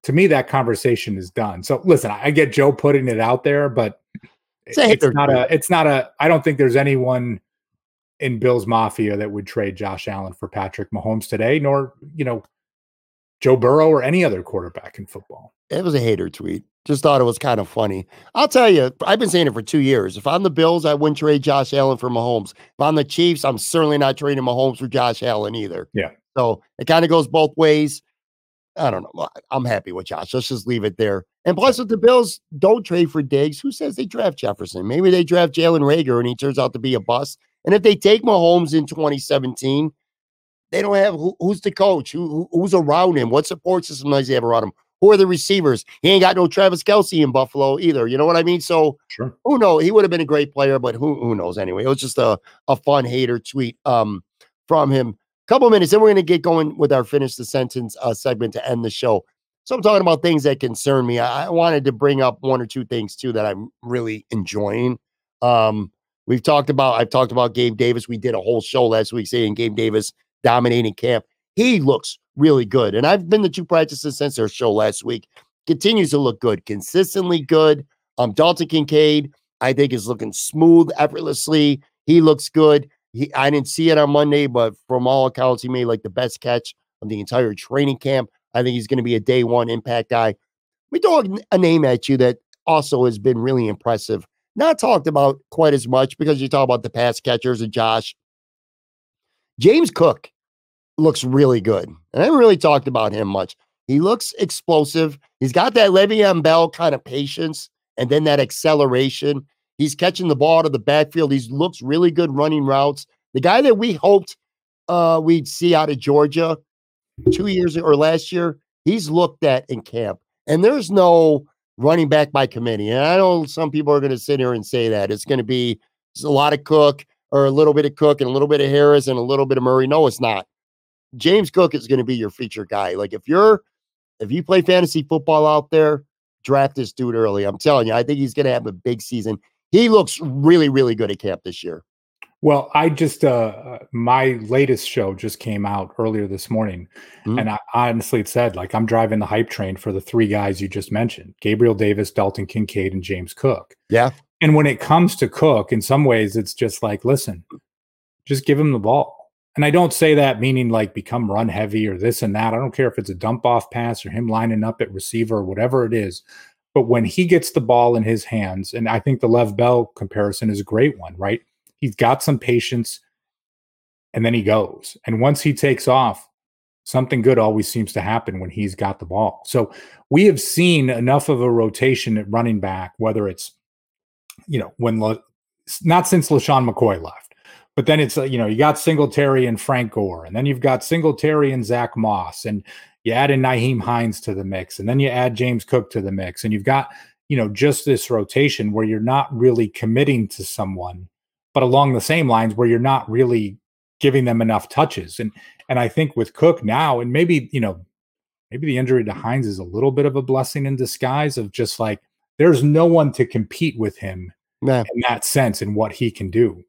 to me, that conversation is done. So listen, I get Joe putting it out there, but It's a it's not a, it's not a, I don't think there's anyone in Bills Mafia that would trade Josh Allen for Patrick Mahomes today, nor, you know, Joe Burrow or any other quarterback in football. It was a hater tweet. Just thought it was kind of funny. I'll tell you, I've been saying it for two years. If I'm the Bills, I wouldn't trade Josh Allen for Mahomes. If I'm the Chiefs, I'm certainly not trading Mahomes for Josh Allen either. Yeah. So it kind of goes both ways. I don't know. I'm happy with Josh. Let's just leave it there. And plus, if the Bills don't trade for Diggs, who says they draft Jefferson? Maybe they draft Jalen Reagor and he turns out to be a bust. And if they take Mahomes in 2017, they don't have who, who's the coach? Who, who- who's around him? What support system does he have around him? Who are the receivers? He ain't got no Travis Kelce in Buffalo either. You know what I mean? So Sure. who knows? He would have been a great player, but who who knows anyway? It was just a, a fun hater tweet um from him. Couple minutes, then we're gonna get going with our finish the sentence uh, segment to end the show. So I'm talking about things that concern me. I, I wanted to bring up one or two things too that I'm really enjoying. Um, we've talked about I've talked about Gabe Davis. We did a whole show last week saying Gabe Davis dominating camp. He looks really good. And I've been to two practices since their show last week. Continues to look good, consistently good. Um, Dalton Kincaid, I think, is looking smooth, effortlessly. He looks good. He, I didn't see it on Monday, but from all accounts, he made like the best catch of the entire training camp. I think he's going to be a day one impact guy. We throw a- a name at you that also has been really impressive. Not talked about quite as much because you talk about the pass catchers and Josh. James Cook looks really good. And I haven't really talked about him much. He looks explosive. He's got that Le'Veon Bell kind of patience and then that acceleration. He's catching the ball out of the backfield. He looks really good running routes. The guy that we hoped uh, we'd see out of Georgia two years or last year, he's looked at in camp. And there's no running back by committee. And I know some people are going to sit here and say that it's going to be a lot of Cook or a little bit of Cook and a little bit of Harris and a little bit of Murray. No, it's not. James Cook is going to be your feature guy. Like if you're if you play fantasy football out there, draft this dude early. I'm telling you, I think he's going to have a big season. He looks really, really good at camp this year. Well, I just uh my latest show just came out earlier this morning, mm-hmm. and I honestly said like I'm driving the hype train for the three guys you just mentioned: Gabriel Davis, Dalton Kincaid, and James Cook. Yeah. And when it comes to Cook, in some ways, it's just like, listen, just give him the ball. And I don't say that meaning like become run heavy or this and that. I don't care if it's a dump off pass or him lining up at receiver or whatever it is. But when he gets the ball in his hands, and I think the Lev Bell comparison is a great one, right? He's got some patience and then he goes. And once he takes off, something good always seems to happen when he's got the ball. So we have seen enough of a rotation at running back, whether it's, you know, when, not since LeSean McCoy left but then it's uh, you know you got Singletary and Frank Gore, and then you've got Singletary and Zach Moss, and you add in Nyheim Hines to the mix, and then you add James Cook to the mix, and you've got you know just this rotation where you're not really committing to someone, but along the same lines where you're not really giving them enough touches, and and I think with Cook now, and maybe you know maybe the injury to Hines is a little bit of a blessing in disguise of just like there's no one to compete with him in that sense and what he can do.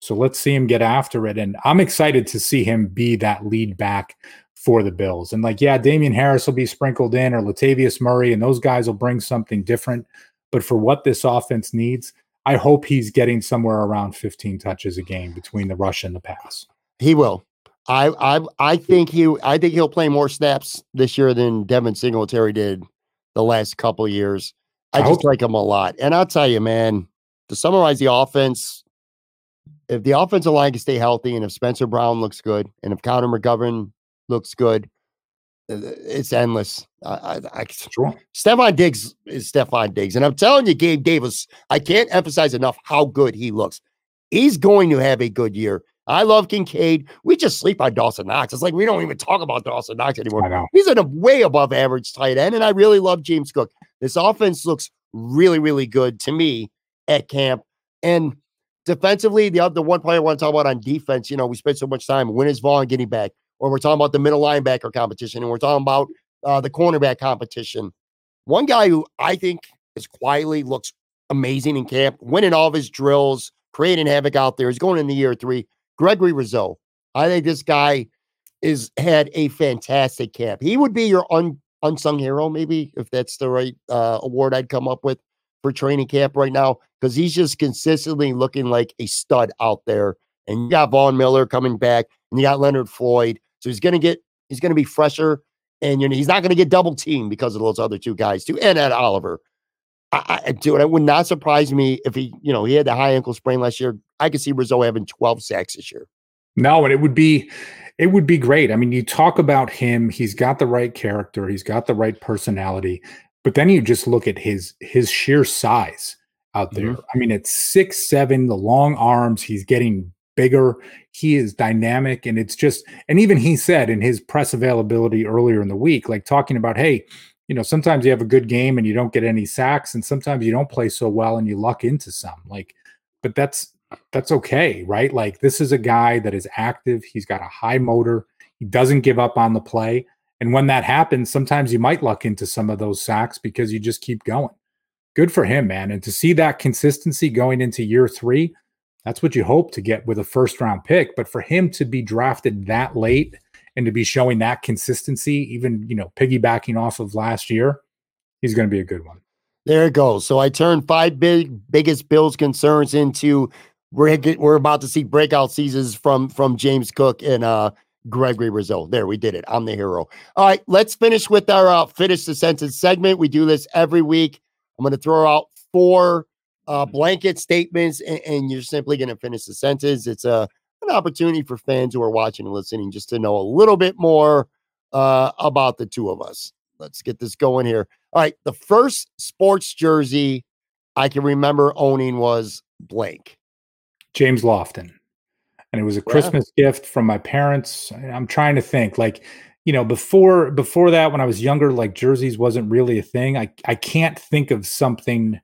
So let's see him get after it. And I'm excited to see him be that lead back for the Bills. And like, yeah, Damien Harris will be sprinkled in or Latavius Murray, and those guys will bring something different. But for what this offense needs, I hope he's getting somewhere around 15 touches a game between the rush and the pass. He will. I I I think he I think he'll play more snaps this year than Devin Singletary did the last couple years. I, I just like him a lot. And I'll tell you, man, to summarize the offense, if the offensive line can stay healthy and if Spencer Brown looks good and if Connor McGovern looks good, uh, it's endless. I, I, I sure. Stefon Diggs is Stefon Diggs. And I'm telling you, Gabe Davis, I can't emphasize enough how good he looks. He's going to have a good year. I love Kincaid. We just sleep on Dawson Knox. It's like we don't even talk about Dawson Knox anymore. He's a way above average tight end. And I really love James Cook. This offense looks really, really good to me at camp. And defensively, the other one player I want to talk about on defense, you know, we spent so much time. When is Von getting back? Or we're talking about the middle linebacker competition, and we're talking about uh, the cornerback competition. One guy who I think is quietly looks amazing in camp, winning all of his drills, creating havoc out there. He's going in the year three. Gregory Rousseau. I think this guy is had a fantastic camp. He would be your un, unsung hero, maybe if that's the right uh, award I'd come up with for training camp right now because he's just consistently looking like a stud out there. And you got Von Miller coming back, and you got Leonard Floyd, so he's gonna get he's gonna be fresher, and you know he's not gonna get double teamed because of those other two guys too, and Ed Oliver. I, I dude, it would not surprise me if he, you know, he had the high ankle sprain last year. I could see Rousseau having 12 sacks this year. No, and it would be it would be great. I mean, you talk about him, he's got the right character, he's got the right personality. But then you just look at his his sheer size out there. Mm-hmm. I mean, it's six seven, the long arms. He's getting bigger. He is dynamic, and it's just. And even he said in his press availability earlier in the week, like talking about, hey, you know, sometimes you have a good game and you don't get any sacks, and sometimes you don't play so well and you luck into some. Like, but that's that's okay, right? Like this is a guy that is active. He's got a high motor. He doesn't give up on the play. And when that happens, sometimes you might luck into some of those sacks because you just keep going. Good for him, man. And to see that consistency going into year three, that's what you hope to get with a first round pick. But for him to be drafted that late and to be showing that consistency, even, you know, piggybacking off of last year, he's going to be a good one. There it goes. So I turned five big biggest Bills concerns into we're we're about to see breakout seasons from from James Cook and uh Gregory Rousseau. There, we did it. I'm the hero. All right, let's finish with our uh, finish the sentence segment. We do this every week. I'm going to throw out four uh, blanket statements, and, and you're simply going to finish the sentence. It's a an opportunity for fans who are watching and listening just to know a little bit more uh, about the two of us. Let's get this going here. All right. The first sports jersey I can remember owning was blank. James Lofton. And it was a Yeah. Christmas gift from my parents. I'm trying to think like, you know, before before that when I was younger like jerseys wasn't really a thing. I I can't think of something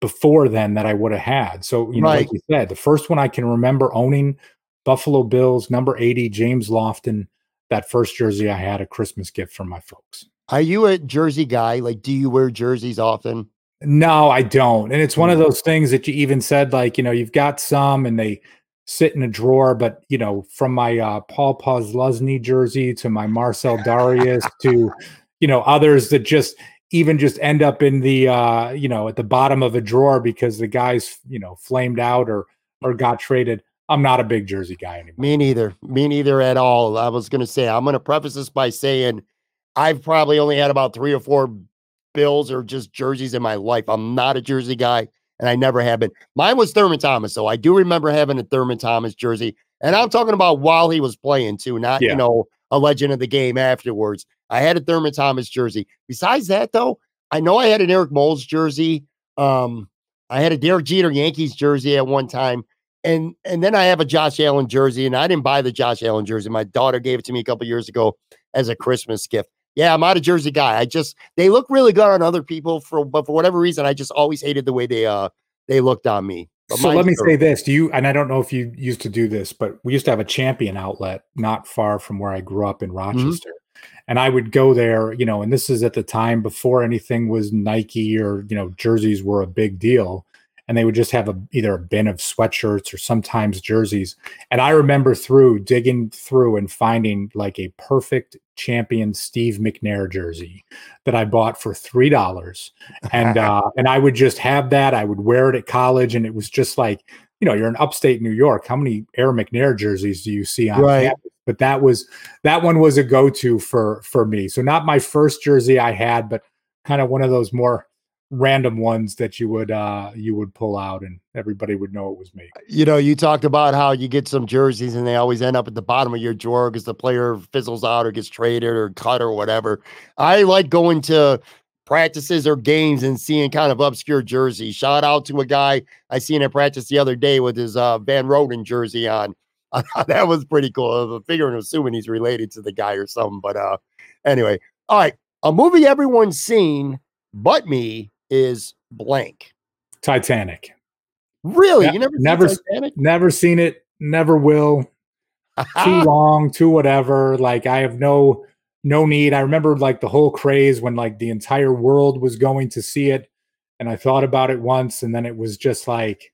before then that I would have had. So, you know, Right. like you said, the first one I can remember owning Buffalo Bills number 80 James Lofton that first jersey I had a Christmas gift from my folks. Are you a jersey guy? Like, do you wear jerseys often? No, I don't. And it's one of Mm. those things that you even said, like, you know, you've got some and they sit in a drawer, but you know, from my uh Paul Posluszny jersey to my Marcell Dareus to, you know, others that just even just end up in the uh, you know, at the bottom of a drawer because the guys, you know, flamed out or or got traded. I'm not a big jersey guy anymore. Me neither. Me neither at all. I was going to say, I'm going to preface this by saying I've probably only had about three or four bills or just jerseys in my life. I'm not a jersey guy and I never have been. Mine was Thurman Thomas. So I do remember having a Thurman Thomas jersey. And I'm talking about while he was playing too, not, Yeah. you know, a legend of the game afterwards. I had a Thurman Thomas jersey. Besides that, though, I know I had an Eric Moulds jersey. Um, I had a Derek Jeter Yankees jersey at one time and and then I have a Josh Allen jersey, and I didn't buy the Josh Allen jersey. My daughter gave it to me a couple years ago as a Christmas gift. Yeah, I'm not a jersey guy. I just they look really good on other people for but for whatever reason, I just always hated the way they uh they looked on me. But so let me say this do you and i don't know if you used to do this but we used to have a champion outlet not far from where i grew up in rochester and i would go there you know and this is at the time before anything was nike or you know jerseys were a big deal and they would just have a either a bin of sweatshirts or sometimes jerseys and i remember through digging through and finding like a perfect champion steve mcnair jersey that i bought for three dollars and uh and I would just have that. I would wear it at college, and it was just like you know, you're in upstate New York. How many Air McNair jerseys do you see on Right. campus? But that was that one was a go-to for for me. So not my first jersey I had, but kind of one of those more random ones that you would uh you would pull out and everybody would know it was me. you know, you talked about how you get some jerseys and they always end up at the bottom of your drawer because the player fizzles out or gets traded or cut or whatever. I like going to practices or games and seeing kind of obscure jerseys. Shout out to a guy I seen at practice the other day with his uh, Van Roden jersey on. That was pretty cool. I was figuring, assuming he's related to the guy or something. But uh, anyway, all right. A movie everyone's seen but me is blank. Titanic. Really? Ne- you never, never seen Titanic? Never seen it, never will. too long, too whatever. Like I have no no need. I remember like the whole craze when like the entire world was going to see it, and I thought about it once, and then it was just like,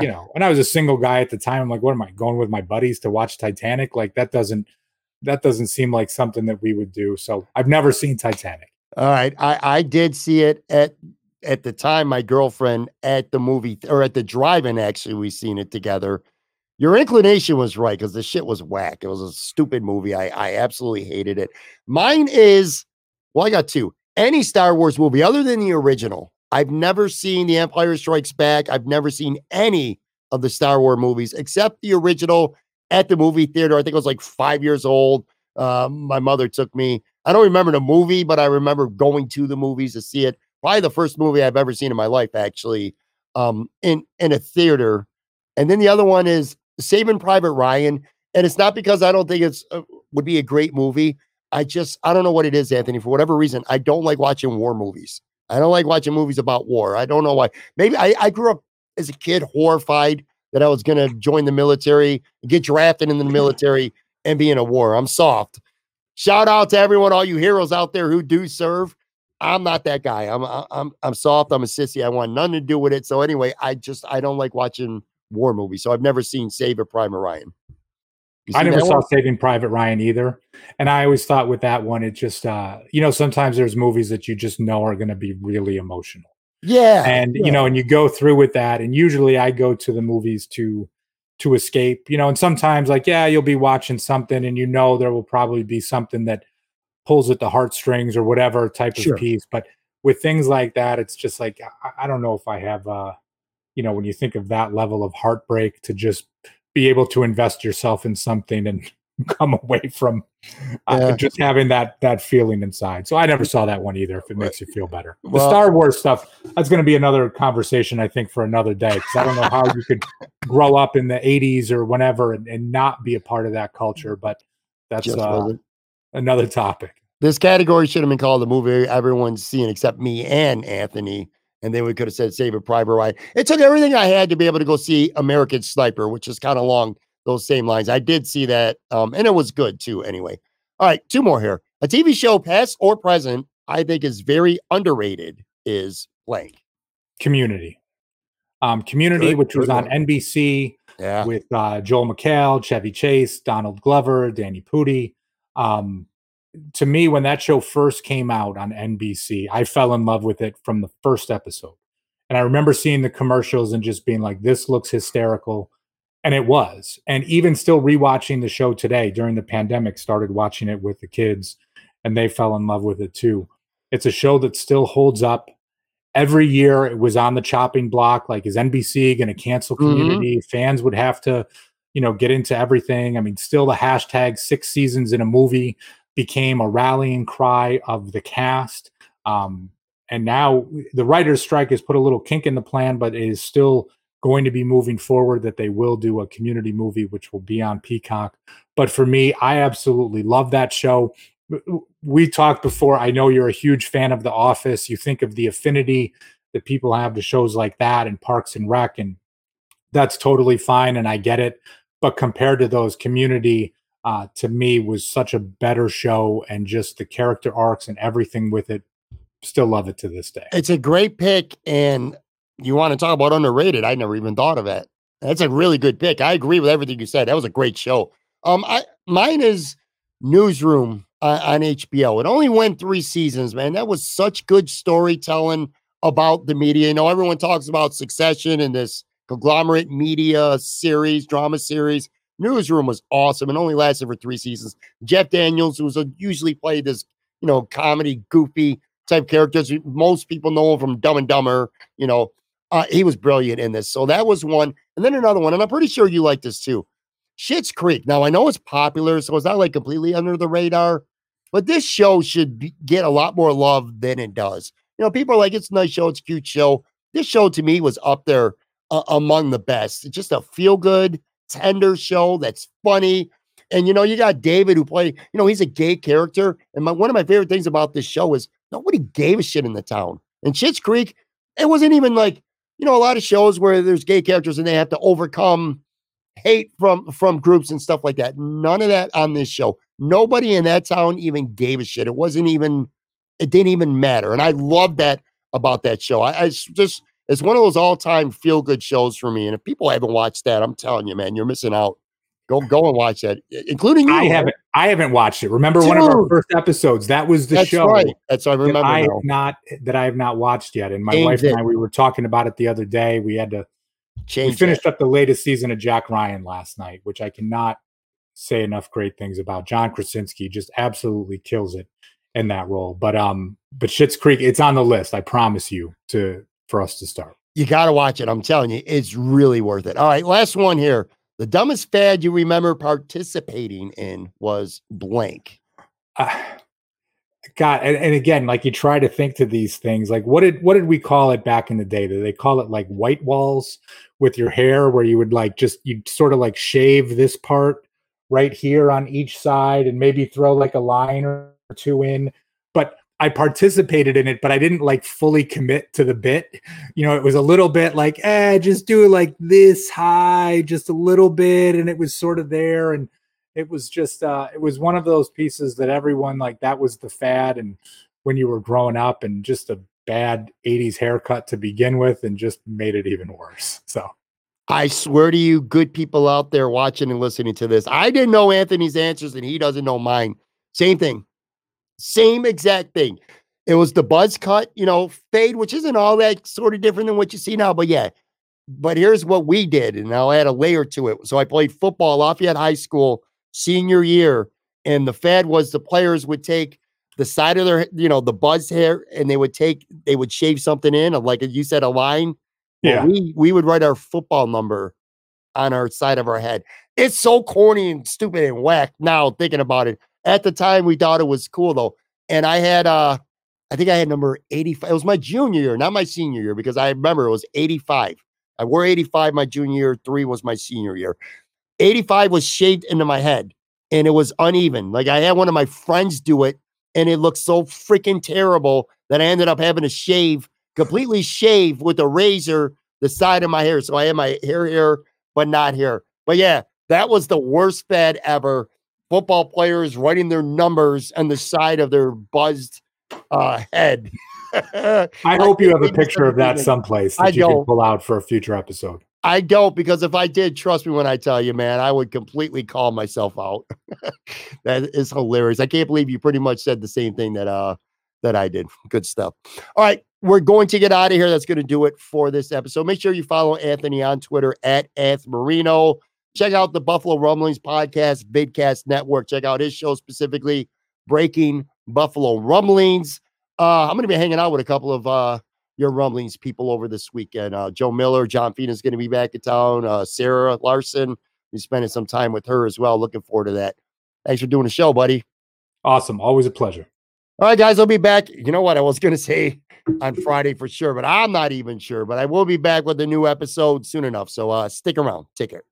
you know, when I was a single guy at the time. I'm like, what am I going with my buddies to watch Titanic? Like that doesn't that doesn't seem like something that we would do. So I've never seen Titanic. All right, I I did see it at at the time. My girlfriend at the movie or at the drive-in. Actually, we seen it together. Your inclination was right because the shit was whack. It was a stupid movie. I I absolutely hated it. Mine is well, I got two. Any Star Wars movie other than the original. I've never seen The Empire Strikes Back. I've never seen any of the Star Wars movies except the original at the movie theater. I think I was like five years old. Uh, my mother took me. I don't remember the movie, but I remember going to the movies to see it. Probably the first movie I've ever seen in my life, actually, um, in in a theater. And then the other one is Saving Private Ryan, and it's not because I don't think it's uh, would be a great movie. I just I don't know what it is, Anthony. For whatever reason, I don't like watching war movies. I don't like watching movies about war. I don't know why. Maybe I, I grew up as a kid horrified that I was going to join the military, get drafted in the military, and be in a war. I'm soft. Shout out to everyone, all you heroes out there who do serve. I'm not that guy. I'm I'm I'm soft. I'm a sissy. I want nothing to do with it. So anyway, I just I don't like watching war movies. So I've never seen Save a Private Ryan. I never saw one? Saving Private Ryan either. And I always thought with that one, it just, uh, you know, sometimes there's movies that you just know are going to be really emotional. Yeah, And, yeah. you know, and you go through with that. And usually I go to the movies to, to escape, you know, and sometimes like, yeah, you'll be watching something and you know there will probably be something that pulls at the heartstrings or whatever type Sure. of piece. But with things like that, it's just like, I, I don't know if I have, uh, you know, when you think of that level of heartbreak to just be able to invest yourself in something and come away from uh, Yeah. just having that that feeling inside. So I never saw that one either. If it makes you feel better, the Star Wars stuff that's going to be another conversation I think for another day because I don't know how you could grow up in the '80s or whenever and, and not be a part of that culture. But that's uh, another topic. This category should have been called the movie everyone's seen except me and Anthony. And then we could have said Saving Private Ryan. It took everything I had to be able to go see American Sniper, which is kind of along those same lines. I did see that, um, and it was good too. Anyway, all right, two more here. A TV show, past or present, I think is very underrated. Is blank. Community, um, Community, Good, which was good on one. NBC. Yeah, with uh, Joel McHale, Chevy Chase, Donald Glover, Danny Pudi. Um, to me, when that show first came out on NBC, I fell in love with it from the first episode. And I remember seeing the commercials and just being like, this looks hysterical. And it was. And even still rewatching the show today during the pandemic, started watching it with the kids and they fell in love with it too. It's a show that still holds up. Every year it was on the chopping block. Like, is NBC going to cancel Mhm. community? Fans would have to, you know, get into everything. I mean, still the hashtag six seasons in a movie became a rallying cry of the cast. Um, and now the writer's strike has put a little kink in the plan, but it is still going to be moving forward that they will do a community movie, which will be on Peacock. But for me, I absolutely love that show. We talked before. I know you're a huge fan of The Office. You think of the affinity that people have to shows like that and Parks and Rec, and that's totally fine. And I get it. But compared to those community, uh, to me was such a better show and just the character arcs and everything with it. Still love it to this day. it's a great pick. And you want to talk about underrated? I never even thought of that. That's a really good pick. I agree with everything you said. That was a great show. Um, I mine is Newsroom on, on HBO. It only went three seasons, man. That was such good storytelling about the media. You know, everyone talks about Succession and this conglomerate media series, drama series. Newsroom was awesome and only lasted for three seasons. Jeff Daniels, a, usually played this, you know, comedy, goofy type characters. Most people know him from Dumb and Dumber. You know, uh, he was brilliant in this. So that was one. And then another one, and I'm pretty sure you like this too. Schitt's Creek. Now I know it's popular, so it's not like completely under the radar, but this show should be, get a lot more love than it does. You know, people are like, it's a nice show, it's a cute show. This show to me was up there uh, among the best. It's just a feel good, tender show that's funny. And you know, you got David who played, you know, he's a gay character. And my, one of my favorite things about this show is nobody gave a shit in the town. And Schitt's Creek, it wasn't even like, you know, a lot of shows where there's gay characters and they have to overcome hate from from groups and stuff like that. None of that on this show. Nobody in that town even gave a shit. It wasn't even, it didn't even matter. And I love that about that show. I just, it's one of those all-time feel-good shows for me. And if people haven't watched that, I'm telling you, man, you're missing out. Go go and watch that, including you. I haven't I haven't watched it. Remember one of our first episodes? That was the That's show right. That's I remember. I have not that I have not watched yet. And my Change wife and. I we were talking about it the other day. We had to we Change finished that. up the latest season of Jack Ryan last night, which I cannot say enough great things about. John Krasinski just absolutely kills it in that role. But um, but Schitt's Creek, it's on the list. I promise you to for us to start. You got to watch it. I'm telling you, it's really worth it. All right, last one here. The dumbest fad you remember participating in was blank. Uh, God, and, and again, like you try to think to these things, like what did what did we call it back in the day? Did they call it like white walls with your hair, where you would like just you'd sort of like shave this part right here on each side, and maybe throw like a line or two in. But I participated in it, but I didn't like fully commit to the bit. You know, it was a little bit like, eh, just do it like this high, just a little bit, and it was sort of there and it was just uh it was one of those pieces that everyone like that was the fad and when you were growing up and just a bad 80s haircut to begin with and just made it even worse so I swear to you, good people out there watching and listening to this, I didn't know Anthony's answers and he doesn't know mine. Same thing. Same exact thing. It was the buzz cut, you know, fade, which isn't all that sort of different than what you see now. But yeah, but here's what we did, and I'll add a layer to it. So I played football Lafayette High School senior year, and the fad was the players would take the side of their, you know, the buzz hair, and they would take, they would shave something in, uh, like you said, a line. Yeah we we would write our football number on our side of our head. It's so corny and stupid and whack now thinking about it. At the time, we thought it was cool though. And I had, uh, I think I had number 85. It was my junior year, not my senior year, because I remember it was 85. I wore 85 my junior year, three was my senior year. 85 was shaved into my head and it was uneven. Like I had one of my friends do it and it looked so freaking terrible that I ended up having to shave, completely shave with a razor the side of my hair. So I had my hair here, but not here. But yeah, that was the worst fad ever. Football players writing their numbers on the side of their buzzed uh, head. I hope you have a picture of that someplace that I you can don't. pull out for a future episode. I don't because if I did, trust me when I tell you, man, I would completely call myself out. that is hilarious. I can't believe you pretty much said the same thing that uh that I did. Good stuff. All right, we're going to get out of here. That's going to do it for this episode. Make sure you follow Anthony on Twitter at Anth Marino. Check out the Buffalo Rumblings podcast, Vidcast Network. Check out his show specifically, Breaking Buffalo Rumblings. Uh, I'm going to be hanging out with a couple of uh your rumblings people over this weekend. Uh, Joe Miller, John Fina is going to be back in town. Uh, Sarah Larson, be spending some time with her as well. Looking forward to that. Thanks for doing the show, buddy. Awesome. Always a pleasure. All right, guys, I'll be back. You know what? I was going to say on Friday for sure, but I'm not even sure. But I will be back with a new episode soon enough. So uh, stick around. Take care.